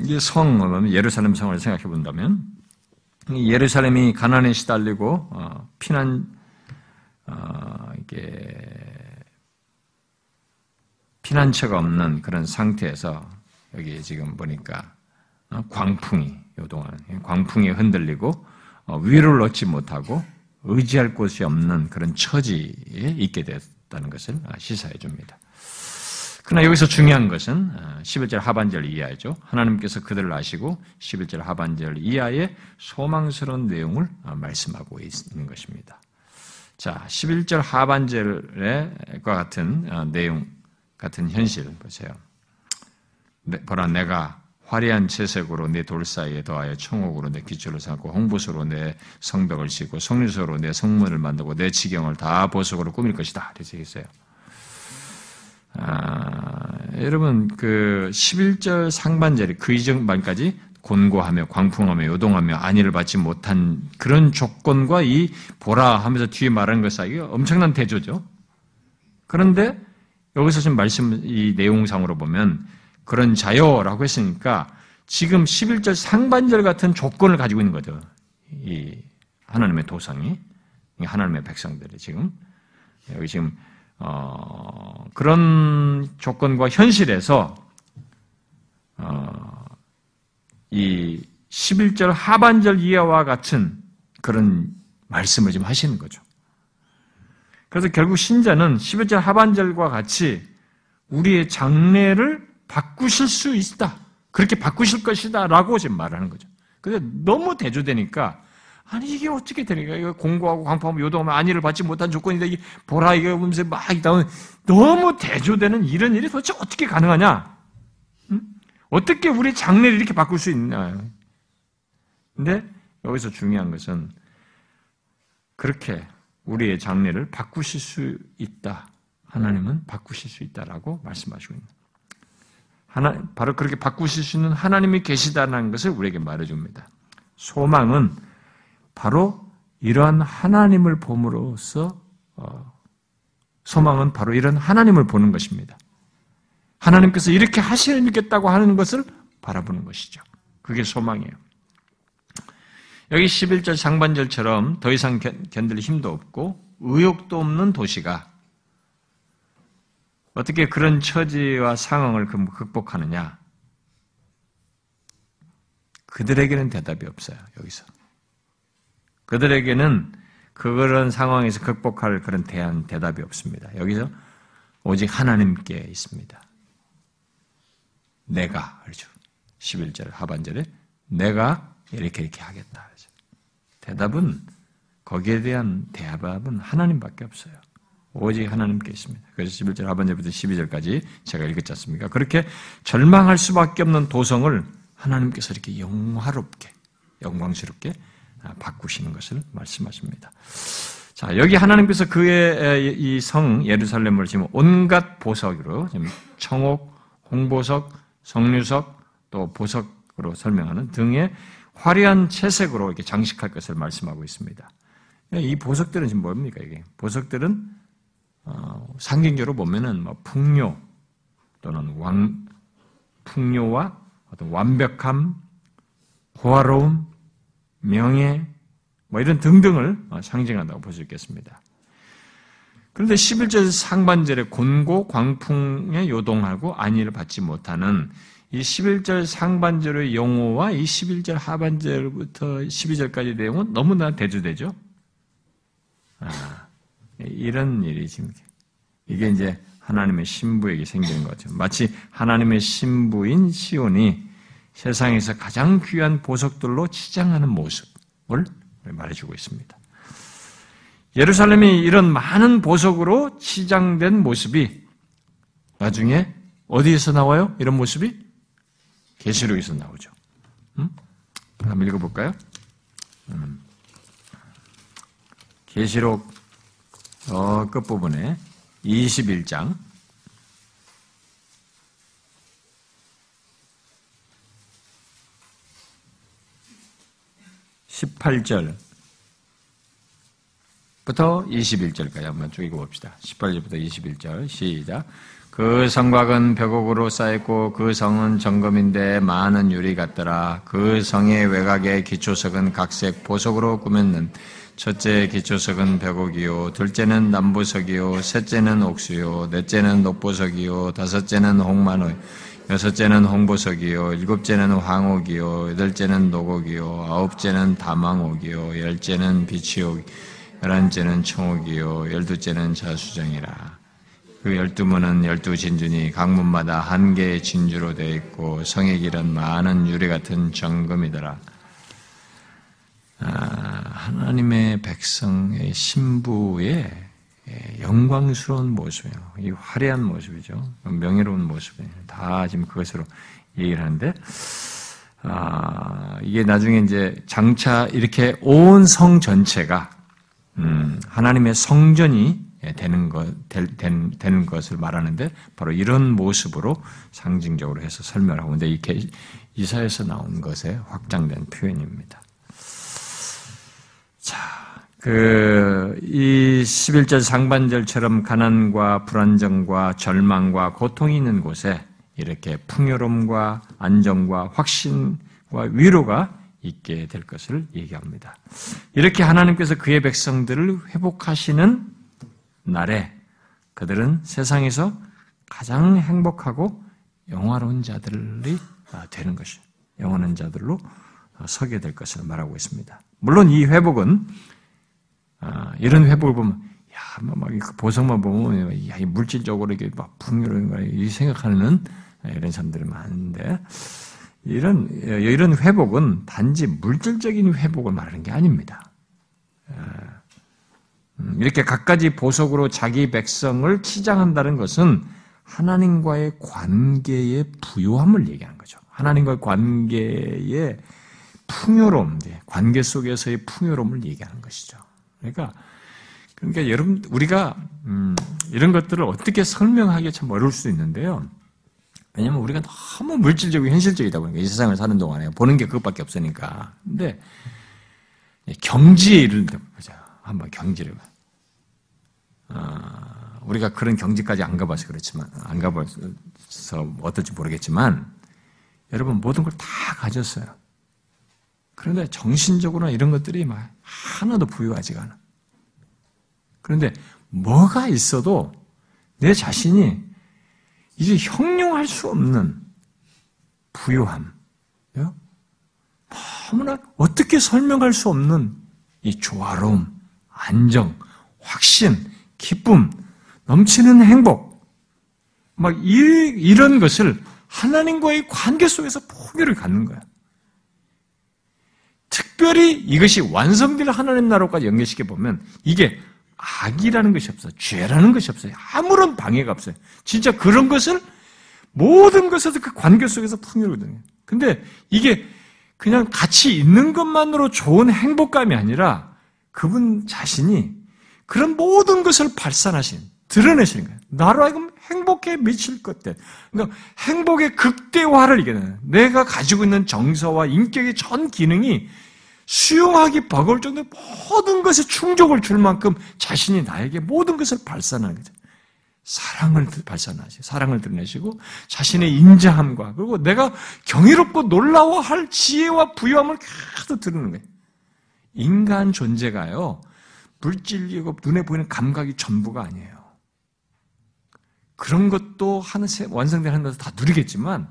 이게 성, 예루살렘 성을 생각해 본다면 예루살렘이 가난에 시달리고 어, 피난 어, 이게 피난처가 없는 그런 상태에서 여기 지금 보니까 어, 광풍이 요동하는 광풍이 흔들리고 어, 위로를 얻지 못하고 의지할 곳이 없는 그런 처지에 있게 됐다는 것을 아, 시사해 줍니다. 그러나 여기서 중요한 것은 11절 어, 하반절 이하죠. 하나님께서 그들을 아시고 11절 하반절 이하의 소망스러운 내용을 말씀하고 있는 것입니다. 자, 11절 하반절과 같은 내용, 같은 현실 보세요. 보라, 내가 화려한 채색으로 내 돌 사이에 더하여 청옥으로 내 기초를 삼고 홍보소로 내 성벽을 짓고 성류소로 내 성문을 만들고 내 지경을 다 보석으로 꾸밀 것이다. 이렇게 있어요. 아, 여러분 그 11절 상반절이 그 이전반까지 곤고하며 광풍하며 요동하며 안위를 받지 못한 그런 조건과 이 보라 하면서 뒤에 말하는 것 사이가 엄청난 대조죠. 그런데 여기서 지금 말씀 이 내용상으로 보면 그런 자요라고 했으니까 지금 11절 상반절 같은 조건을 가지고 있는 거죠. 이 하나님의 도상이 하나님의 백성들이 지금 여기 지금 어, 그런 조건과 현실에서 어, 이 11절 하반절 이하와 같은 그런 말씀을 지금 하시는 거죠. 그래서 결국 신자는 11절 하반절과 같이 우리의 장래를 바꾸실 수 있다. 그렇게 바꾸실 것이다. 라고 지금 말하는 거죠. 근데 너무 대조되니까, 아니, 이게 어떻게 되니까? 이거 공고하고 광포하고 요동하면 안위를 받지 못한 조건이다. 이게 보라, 이게 보면서 막 있다. 너무 대조되는 이런 일이 도대체 어떻게 가능하냐? 응? 어떻게 우리 장래를 이렇게 바꿀 수 있냐? 근데 여기서 중요한 것은 그렇게 우리의 장래를 바꾸실 수 있다. 하나님은 바꾸실 수 있다라고 말씀하시고 있는 하나, 바로 그렇게 바꾸실 수 있는 하나님이 계시다는 것을 우리에게 말해줍니다. 소망은 바로 이러한 하나님을 봄으로써 어, 소망은 바로 이런 하나님을 보는 것입니다. 하나님께서 이렇게 하시겠다고 하는 것을 바라보는 것이죠. 그게 소망이에요. 여기 11절 상반절처럼 더 이상 견딜 힘도 없고 의욕도 없는 도시가 어떻게 그런 처지와 상황을 극복하느냐? 그들에게는 대답이 없어요, 여기서. 그들에게는 그런 상황에서 극복할 그런 대안, 대답이 없습니다. 여기서 오직 하나님께 있습니다. 내가, 그렇죠. 11절 하반절에 내가 이렇게 이렇게 하겠다. 그렇죠. 대답은 거기에 대한 대답은 하나님밖에 없어요. 오직 하나님께 있습니다. 그래서 11절 하반절부터 12절까지 제가 읽었지 않습니까? 그렇게 절망할 수밖에 없는 도성을 하나님께서 이렇게 영화롭게, 영광스럽게 바꾸시는 것을 말씀하십니다. 자, 여기 하나님께서 그의 이 성 예루살렘을 지금 온갖 보석으로 지금 청옥, 홍보석, 성류석, 또 보석으로 설명하는 등의 화려한 채색으로 이렇게 장식할 것을 말씀하고 있습니다. 이 보석들은 지금 뭡니까, 이게? 보석들은 어, 상징적으로 보면은 뭐 풍요 또는 왕 풍요와 어떤 완벽함, 호화로움, 명예 뭐 이런 등등을 어, 상징한다고 볼 수 있겠습니다. 그런데 11절 상반절에 곤고 광풍에 요동하고 안위를 받지 못하는 이 11절 상반절의 용어와 이 11절 하반절부터 12절까지 내용은 너무나 대조되죠. 아, 이런 일이 지금 이게 이제 하나님의 신부에게 생기는 거죠. 마치 하나님의 신부인 시온이 세상에서 가장 귀한 보석들로 치장하는 모습을 말해주고 있습니다. 예루살렘이 이런 많은 보석으로 치장된 모습이 나중에 어디에서 나와요? 이런 모습이 계시록에서 나오죠. 음? 한번 읽어볼까요? 음. 계시록 어, 끝부분에 21장 18절 부터 21절까지 한번 쭉 읽어봅시다. 18절부터 21절 시작. 그 성곽은 벽옥으로 쌓였고 그 성은 정금인데 많은 유리 같더라. 그 성의 외곽의 기초석은 각색 보석으로 꾸몄는 첫째 기초석은 벽옥이요, 둘째는 남부석이요, 셋째는 옥수요, 넷째는 녹보석이요, 다섯째는 홍만호, 여섯째는 홍보석이요, 일곱째는 황옥이요, 여덟째는 노곡이요, 아홉째는 다망옥이요, 열째는 비치옥, 열한째는 청옥이요, 열두째는 자수정이라. 그 열두 문은 열두 진주니 각 문마다 한 개의 진주로 되어 있고 성의 길은 많은 유리 같은 정금이더라. 아, 하나님의 백성의 신부의 영광스러운 모습이에요. 이 화려한 모습이죠. 명예로운 모습이에요. 다 지금 그것으로 얘기를 하는데, 아, 이게 나중에 이제 장차 이렇게 온 성 전체가, 음, 하나님의 성전이 되는 것, 된, 되는 것을 말하는데, 바로 이런 모습으로 상징적으로 해서 설명하고, 근데 이게 이사에서 나온 것에 확장된 표현입니다. 자, 그, 이 11절 상반절처럼 가난과 불안정과 절망과 고통이 있는 곳에 이렇게 풍요로움과 안정과 확신과 위로가 있게 될 것을 얘기합니다. 이렇게 하나님께서 그의 백성들을 회복하시는 날에 그들은 세상에서 가장 행복하고 영화로운 자들이 되는 것이 영원한 자들로 서게 될 것을 말하고 있습니다. 물론 이 회복은 아, 이런 회복을 보면 야, 뭐막 보석만 보면 야, 물질적으로 이게 막 풍요로운 거이 생각하는 이런 사람들이 많은데 이런 이런 회복은 단지 물질적인 회복을 말하는 게 아닙니다. 음, 이렇게 갖가지 보석으로 자기 백성을 치장한다는 것은 하나님과의 관계의 부요함을 얘기하는 거죠. 하나님과의 관계의 풍요로움, 관계 속에서의 풍요로움을 얘기하는 것이죠. 그러니까, 그러니까 여러분, 우리가, 음, 이런 것들을 어떻게 설명하기 참 어려울 수 있는데요. 왜냐면 우리가 너무 물질적이고 현실적이다 보니까 이 세상을 사는 동안에 보는 게 그것밖에 없으니까. 근데, 경지를 보자. 한번 경지를. 어, 우리가 그런 경지까지 안 가봐서 그렇지만, 안 가봐서 어떨지 모르겠지만, 여러분 모든 걸 다 가졌어요. 그런데 정신적으로나 이런 것들이 막 하나도 부유하지가 않아. 그런데 뭐가 있어도 내 자신이 이제 형용할 수 없는 부유함, 너무나 어떻게 설명할 수 없는 이 조화로움, 안정, 확신, 기쁨, 넘치는 행복, 막 이, 이런 것을 하나님과의 관계 속에서 포기를 갖는 거야. 특별히 이것이 완성될 하나님 나라까지 연결시켜 보면 이게 악이라는 것이 없어. 죄라는 것이 없어요. 아무런 방해가 없어요. 진짜 그런 것을 모든 것에서 그 관계 속에서 풍요거든요. 근데 이게 그냥 같이 있는 것만으로 좋은 행복감이 아니라 그분 자신이 그런 모든 것을 발산하신, 드러내시는 거예요. 나로 하여금 행복에 미칠 것들. 그러니까 행복의 극대화를 이겨내는 내가 가지고 있는 정서와 인격의 전 기능이 수용하기 버거울 정도의 모든 것에 충족을 줄 만큼 자신이 나에게 모든 것을 발산하는 거죠. 사랑을 발산하시 사랑을 드러내시고 자신의 인자함과 그리고 내가 경이롭고 놀라워할 지혜와 부유함을 계속 드러내는 거예요. 인간 존재가요 물질이고 눈에 보이는 감각이 전부가 아니에요. 그런 것도 하는 완성된 것을 다 누리겠지만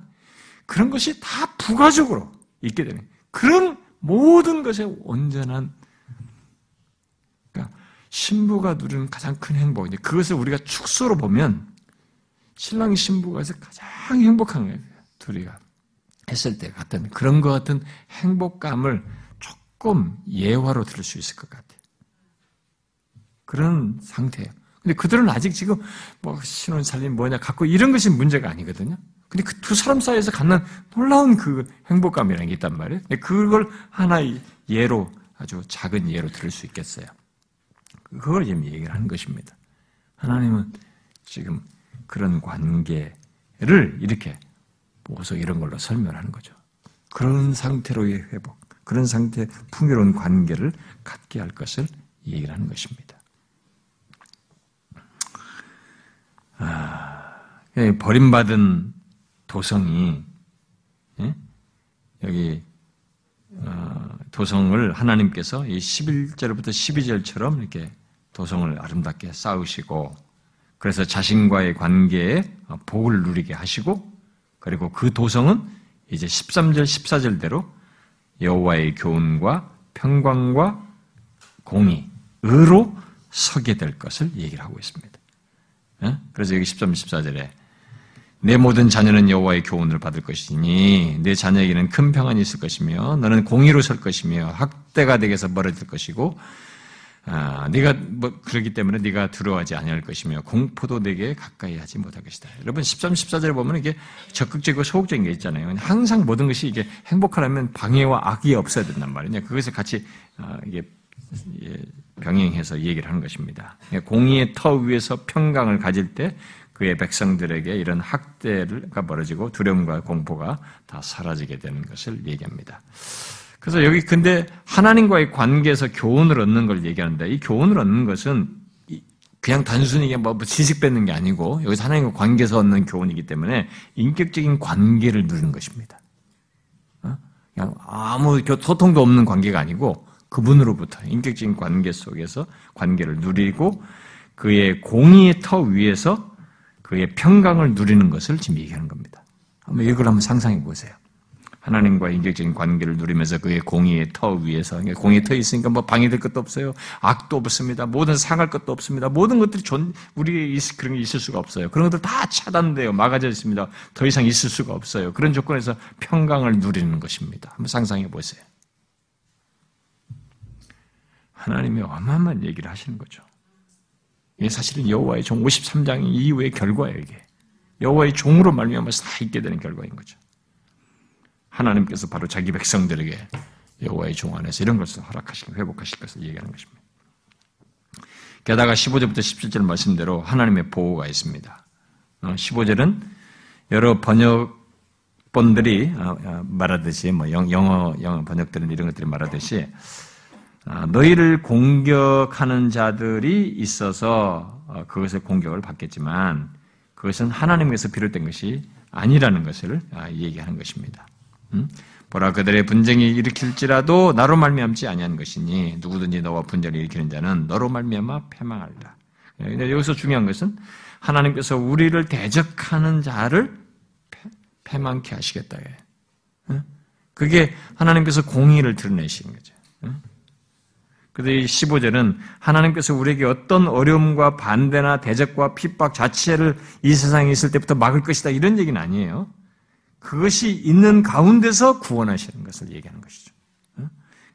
그런 것이 다 부가적으로 있게 되는 그런 모든 것에 온전한 그러니까 신부가 누리는 가장 큰 행복인데 그것을 우리가 축소로 보면 신랑 신부가 해서 가장 행복한 거예요. 둘이가 했을 때 같은 그런 것 같은 행복감을 조금 예화로 들을 수 있을 것 같아요. 그런 상태예요. 근데 그들은 아직 지금 뭐 신혼 살림 뭐냐 갖고 이런 것이 문제가 아니거든요. 근데 그 두 사람 사이에서 갖는 놀라운 그 행복감이라는 게 있단 말이에요. 그걸 하나의 예로 아주 작은 예로 들을 수 있겠어요. 그걸 지금 얘기를 하는 것입니다. 하나님은 지금 그런 관계를 이렇게 보고서 이런 걸로 설명하는 거죠. 그런 상태로의 회복, 그런 상태 풍요로운 관계를 갖게 할 것을 얘기를 하는 것입니다. 아, 버림받은 도성이 예? 여기 어, 도성을 하나님께서 이 11절부터 12절처럼 이렇게 도성을 아름답게 쌓으시고 그래서 자신과의 관계에 복을 누리게 하시고 그리고 그 도성은 이제 13절 14절대로 여호와의 교훈과 평강과 공의, 의로 서게 될 것을 얘기를 하고 있습니다. 예? 그래서 여기 13, 14절에 내 모든 자녀는 여호와의 교훈을 받을 것이니 내 자녀에게는 큰 평안이 있을 것이며 너는 공의로 설 것이며 학대가 되게서 멀어질 것이고 아, 네가 뭐 그러기 때문에 네가 두려워하지 아니할 것이며 공포도 내게 가까이 하지 못할 것이다. 여러분 13, 14절에 보면 이게 적극적이고 소극적인 게 있잖아요. 항상 모든 것이 이게 행복하려면 방해와 악이 없어야 된단 말이냐. 그것을 같이 아, 이게 병행해서 얘기를 하는 것입니다. 공의의 터 위에서 평강을 가질 때 그의 백성들에게 이런 학대가 벌어지고 두려움과 공포가 다 사라지게 되는 것을 얘기합니다. 그래서 여기 근데 하나님과의 관계에서 교훈을 얻는 걸 얘기하는데 이 교훈을 얻는 것은 그냥 단순히 뭐 지식 뺏는 게 아니고 여기서 하나님과 관계에서 얻는 교훈이기 때문에 인격적인 관계를 누리는 것입니다. 어? 그냥 아무 소통도 없는 관계가 아니고 그분으로부터 인격적인 관계 속에서 관계를 누리고 그의 공의의 터 위에서 그의 평강을 누리는 것을 지금 얘기하는 겁니다. 한번 이걸 한번 상상해 보세요. 하나님과 인격적인 관계를 누리면서 그의 공의의 터 위에서 그러니까 공의의 터 있으니까 뭐 방해될 것도 없어요. 악도 없습니다. 모든 상할 것도 없습니다. 모든 것들이 존 우리 그런 게 있을 수가 없어요. 그런 것들 다 차단돼요. 막아져 있습니다. 더 이상 있을 수가 없어요. 그런 조건에서 평강을 누리는 것입니다. 한번 상상해 보세요. 하나님이 어마어마한 얘기를 하시는 거죠. 이게 사실은 여호와의 종 53장 이후의 결과예요, 이게. 여호와의 종으로 말미암아서 다 있게 되는 결과인 거죠. 하나님께서 바로 자기 백성들에게 여호와의 종 안에서 이런 것을 허락하실, 회복하실 것을 얘기하는 것입니다. 게다가 15절부터 17절 말씀대로 하나님의 보호가 있습니다. 15절은 어, 여러 번역본들이 어, 어, 말하듯이, 뭐 영어, 영어 번역들은 이런 것들이 말하듯이 아, 너희를 공격하는 자들이 있어서 어, 그것의 공격을 받겠지만 그것은 하나님께서 비롯된 것이 아니라는 것을 아, 얘기하는 것입니다. 음? 보라 그들의 분쟁이 일으킬지라도 나로 말미암지 아니한 것이니 누구든지 너와 분쟁을 일으키는 자는 너로 말미암아 패망하리라. 예, 여기서 중요한 것은 하나님께서 우리를 대적하는 자를 패망케 하시겠다. 예? 그게 하나님께서 공의를 드러내시는 거죠. 그런데 이 15절은 하나님께서 우리에게 어떤 어려움과 반대나 대적과 핍박 자체를 이 세상에 있을 때부터 막을 것이다 이런 얘기는 아니에요. 그것이 있는 가운데서 구원하시는 것을 얘기하는 것이죠.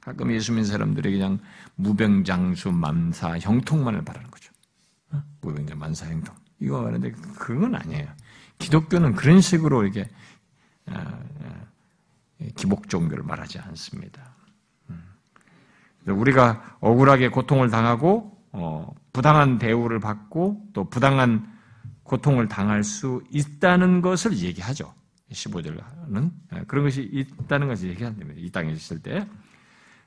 가끔 예수 믿는 사람들이 그냥 무병장수 만사 형통만을 바라는 거죠. 무병장 만사 형통. 이거 하는데 그건 아니에요. 기독교는 그런 식으로 이렇게 아, 아, 기복 종교를 말하지 않습니다. 우리가 억울하게 고통을 당하고 어, 부당한 대우를 받고 또 부당한 고통을 당할 수 있다는 것을 얘기하죠. 15절은 예, 그런 것이 있다는 것을 얘기한답니다. 이 땅에 있을 때.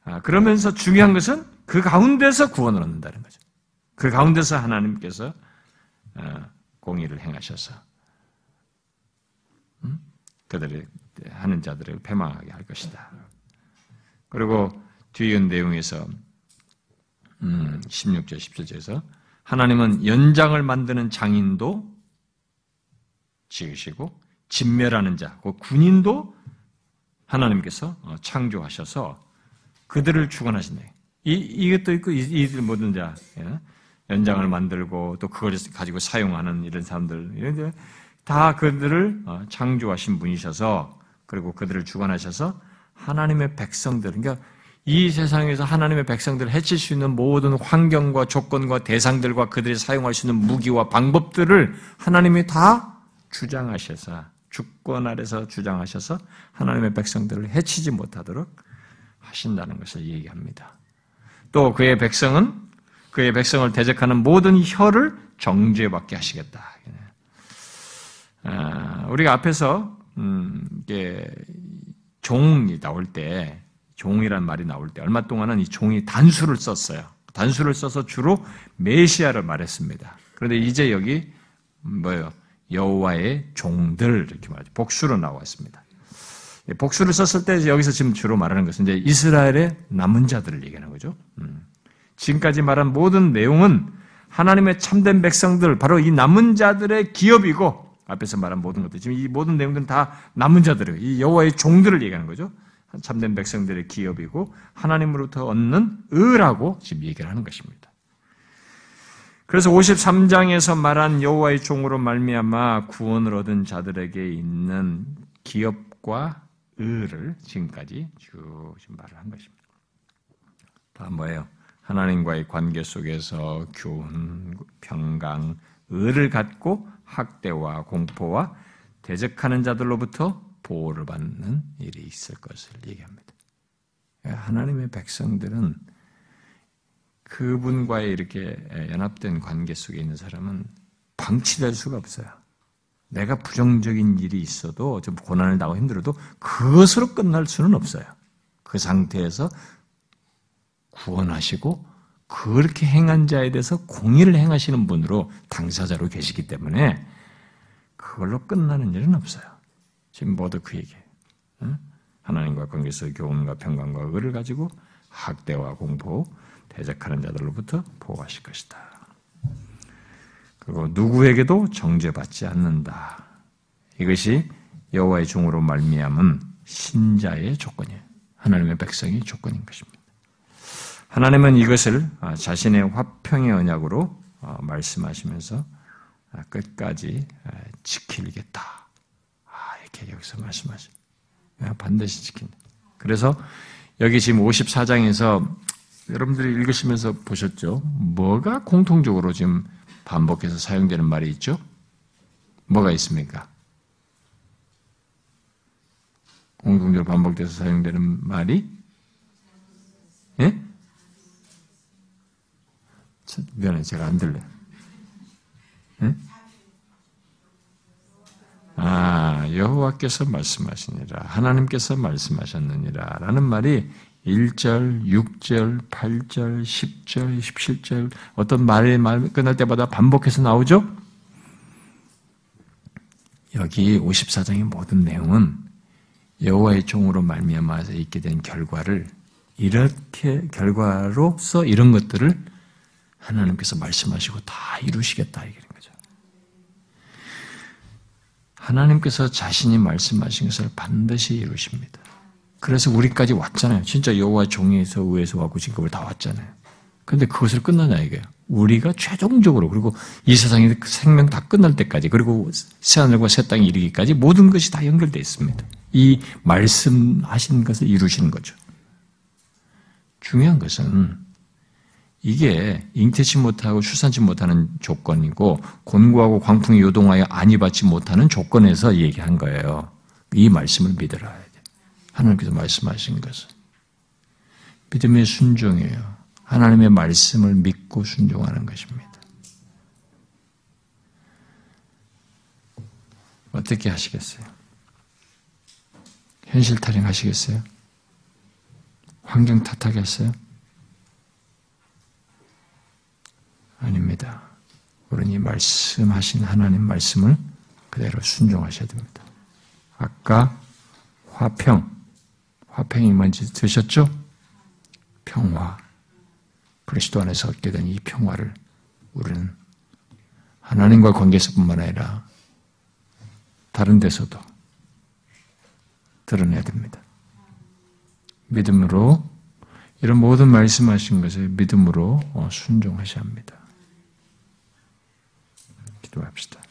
아, 그러면서 중요한 것은 그 가운데서 구원을 얻는다는 거죠. 그 가운데서 하나님께서 어, 공의를 행하셔서 음? 그들의 하는 자들을 패망하게 할 것이다. 그리고 뒤에 내용에서 음, 16절, 17절에서 하나님은 연장을 만드는 장인도 지으시고 진멸하는 자, 그 군인도 하나님께서 어, 창조하셔서 그들을 주관하신다. 이, 이것도 있고, 이, 이들 모든 자, 예? 연장을 만들고 또 그걸 가지고 사용하는 이런 사람들, 이런 다 그들을 어, 창조하신 분이셔서 그리고 그들을 주관하셔서 하나님의 백성들, 그러니까 이 세상에서 하나님의 백성들을 해칠 수 있는 모든 환경과 조건과 대상들과 그들이 사용할 수 있는 무기와 방법들을 하나님이 다 주장하셔서 주권 아래서 주장하셔서 하나님의 백성들을 해치지 못하도록 하신다는 것을 얘기합니다. 또 그의 백성은 그의 백성을 대적하는 모든 혀를 정죄받게 하시겠다. 아, 우리가 앞에서 음, 이게 종이 나올 때 종이란 말이 나올 때 얼마 동안은 이 종이 단수를 썼어요. 단수를 써서 주로 메시아를 말했습니다. 그런데 이제 여기 뭐예요? 여호와의 종들 이렇게 말하죠. 복수로 나왔습니다. 예, 복수를 썼을 때 여기서 지금 주로 말하는 것은 이제 이스라엘의 남은 자들을 얘기하는 거죠. 음. 지금까지 말한 모든 내용은 하나님의 참된 백성들, 바로 이 남은 자들의 기업이고 앞에서 말한 모든 것들 지금 이 모든 내용들은 다 남은 자들을 이 여호와의 종들을 얘기하는 거죠. 참된 백성들의 기업이고 하나님으로부터 얻는 의라고 지금 얘기를 하는 것입니다. 그래서 53장에서 말한 여호와의 종으로 말미암아 구원을 얻은 자들에게 있는 기업과 의를 지금까지 쭉 말을 한 것입니다. 다 뭐예요? 하나님과의 관계 속에서 교훈, 평강, 의를 갖고 학대와 공포와 대적하는 자들로부터 보호를 받는 일이 있을 것을 얘기합니다. 하나님의 백성들은 그분과의 이렇게 연합된 관계 속에 있는 사람은 방치될 수가 없어요. 내가 부정적인 일이 있어도 좀 고난을 당하고 힘들어도 그것으로 끝날 수는 없어요. 그 상태에서 구원하시고 그렇게 행한 자에 대해서 공의를 행하시는 분으로 당사자로 계시기 때문에 그걸로 끝나는 일은 없어요. 지금 모두 그 얘기예요. 하나님과 관계에서 교훈과 평강과 의를 가지고 학대와 공포, 대적하는 자들로부터 보호하실 것이다. 그리고 누구에게도 정죄받지 않는다. 이것이 여호와의 종으로 말미암은 신자의 조건이에요. 하나님의 백성의 조건인 것입니다. 하나님은 이것을 아, 자신의 화평의 언약으로 어, 말씀하시면서 아, 끝까지 아, 지키겠다. 이렇게 여기서 말씀하시 반드시 지킨다. 그래서 여기 지금 54장에서 여러분들이 읽으시면서 보셨죠? 뭐가 공통적으로 지금 반복해서 사용되는 말이 있죠? 뭐가 있습니까? 공통적으로 반복돼서 사용되는 말이? 예? 미안해, 제가 안 들려요. 예? 아, 여호와께서 말씀하시니라. 하나님께서 말씀하셨느니라. 라는 말이 1절, 6절, 8절, 10절, 17절 어떤 말이 말 끝날 때마다 반복해서 나오죠? 여기 54장의 모든 내용은 여호와의 종으로 말미암아서 있게 된 결과를 이렇게 결과로서 이런 것들을 하나님께서 말씀하시고 다 이루시겠다 이게 거죠. 하나님께서 자신이 말씀하신 것을 반드시 이루십니다. 그래서 우리까지 왔잖아요. 진짜 여호와 종에서 의에서 왔고 지금 다 왔잖아요. 그런데 그것을 끝나냐 이게요. 우리가 최종적으로 그리고 이 세상의 생명 다 끝날 때까지 그리고 새 하늘과 새 땅에 이르기까지 모든 것이 다 연결되어 있습니다. 이 말씀하신 것을 이루시는 거죠. 중요한 것은 이게 잉태치 못하고 출산치 못하는 조건이고 곤고하고 광풍이 요동하여 안이 받지 못하는 조건에서 얘기한 거예요. 이 말씀을 믿으라. 하나님께서 말씀하신 것은. 믿음의 순종이에요. 하나님의 말씀을 믿고 순종하는 것입니다. 어떻게 하시겠어요? 현실 타령 하시겠어요? 환경 탓하겠어요? 아닙니다. 이 말씀하신 하나님 말씀을 그대로 순종하셔야 됩니다. 아까 화평, 화평이 뭔지 드셨죠? 평화. 그리스도 안에서 얻게 된 이 평화를 우리는 하나님과 관계에서뿐만 아니라 다른 데서도 드러내야 됩니다. 믿음으로 이런 모든 말씀하신 것에 믿음으로 어, 순종하셔야 합니다. 기도합시다.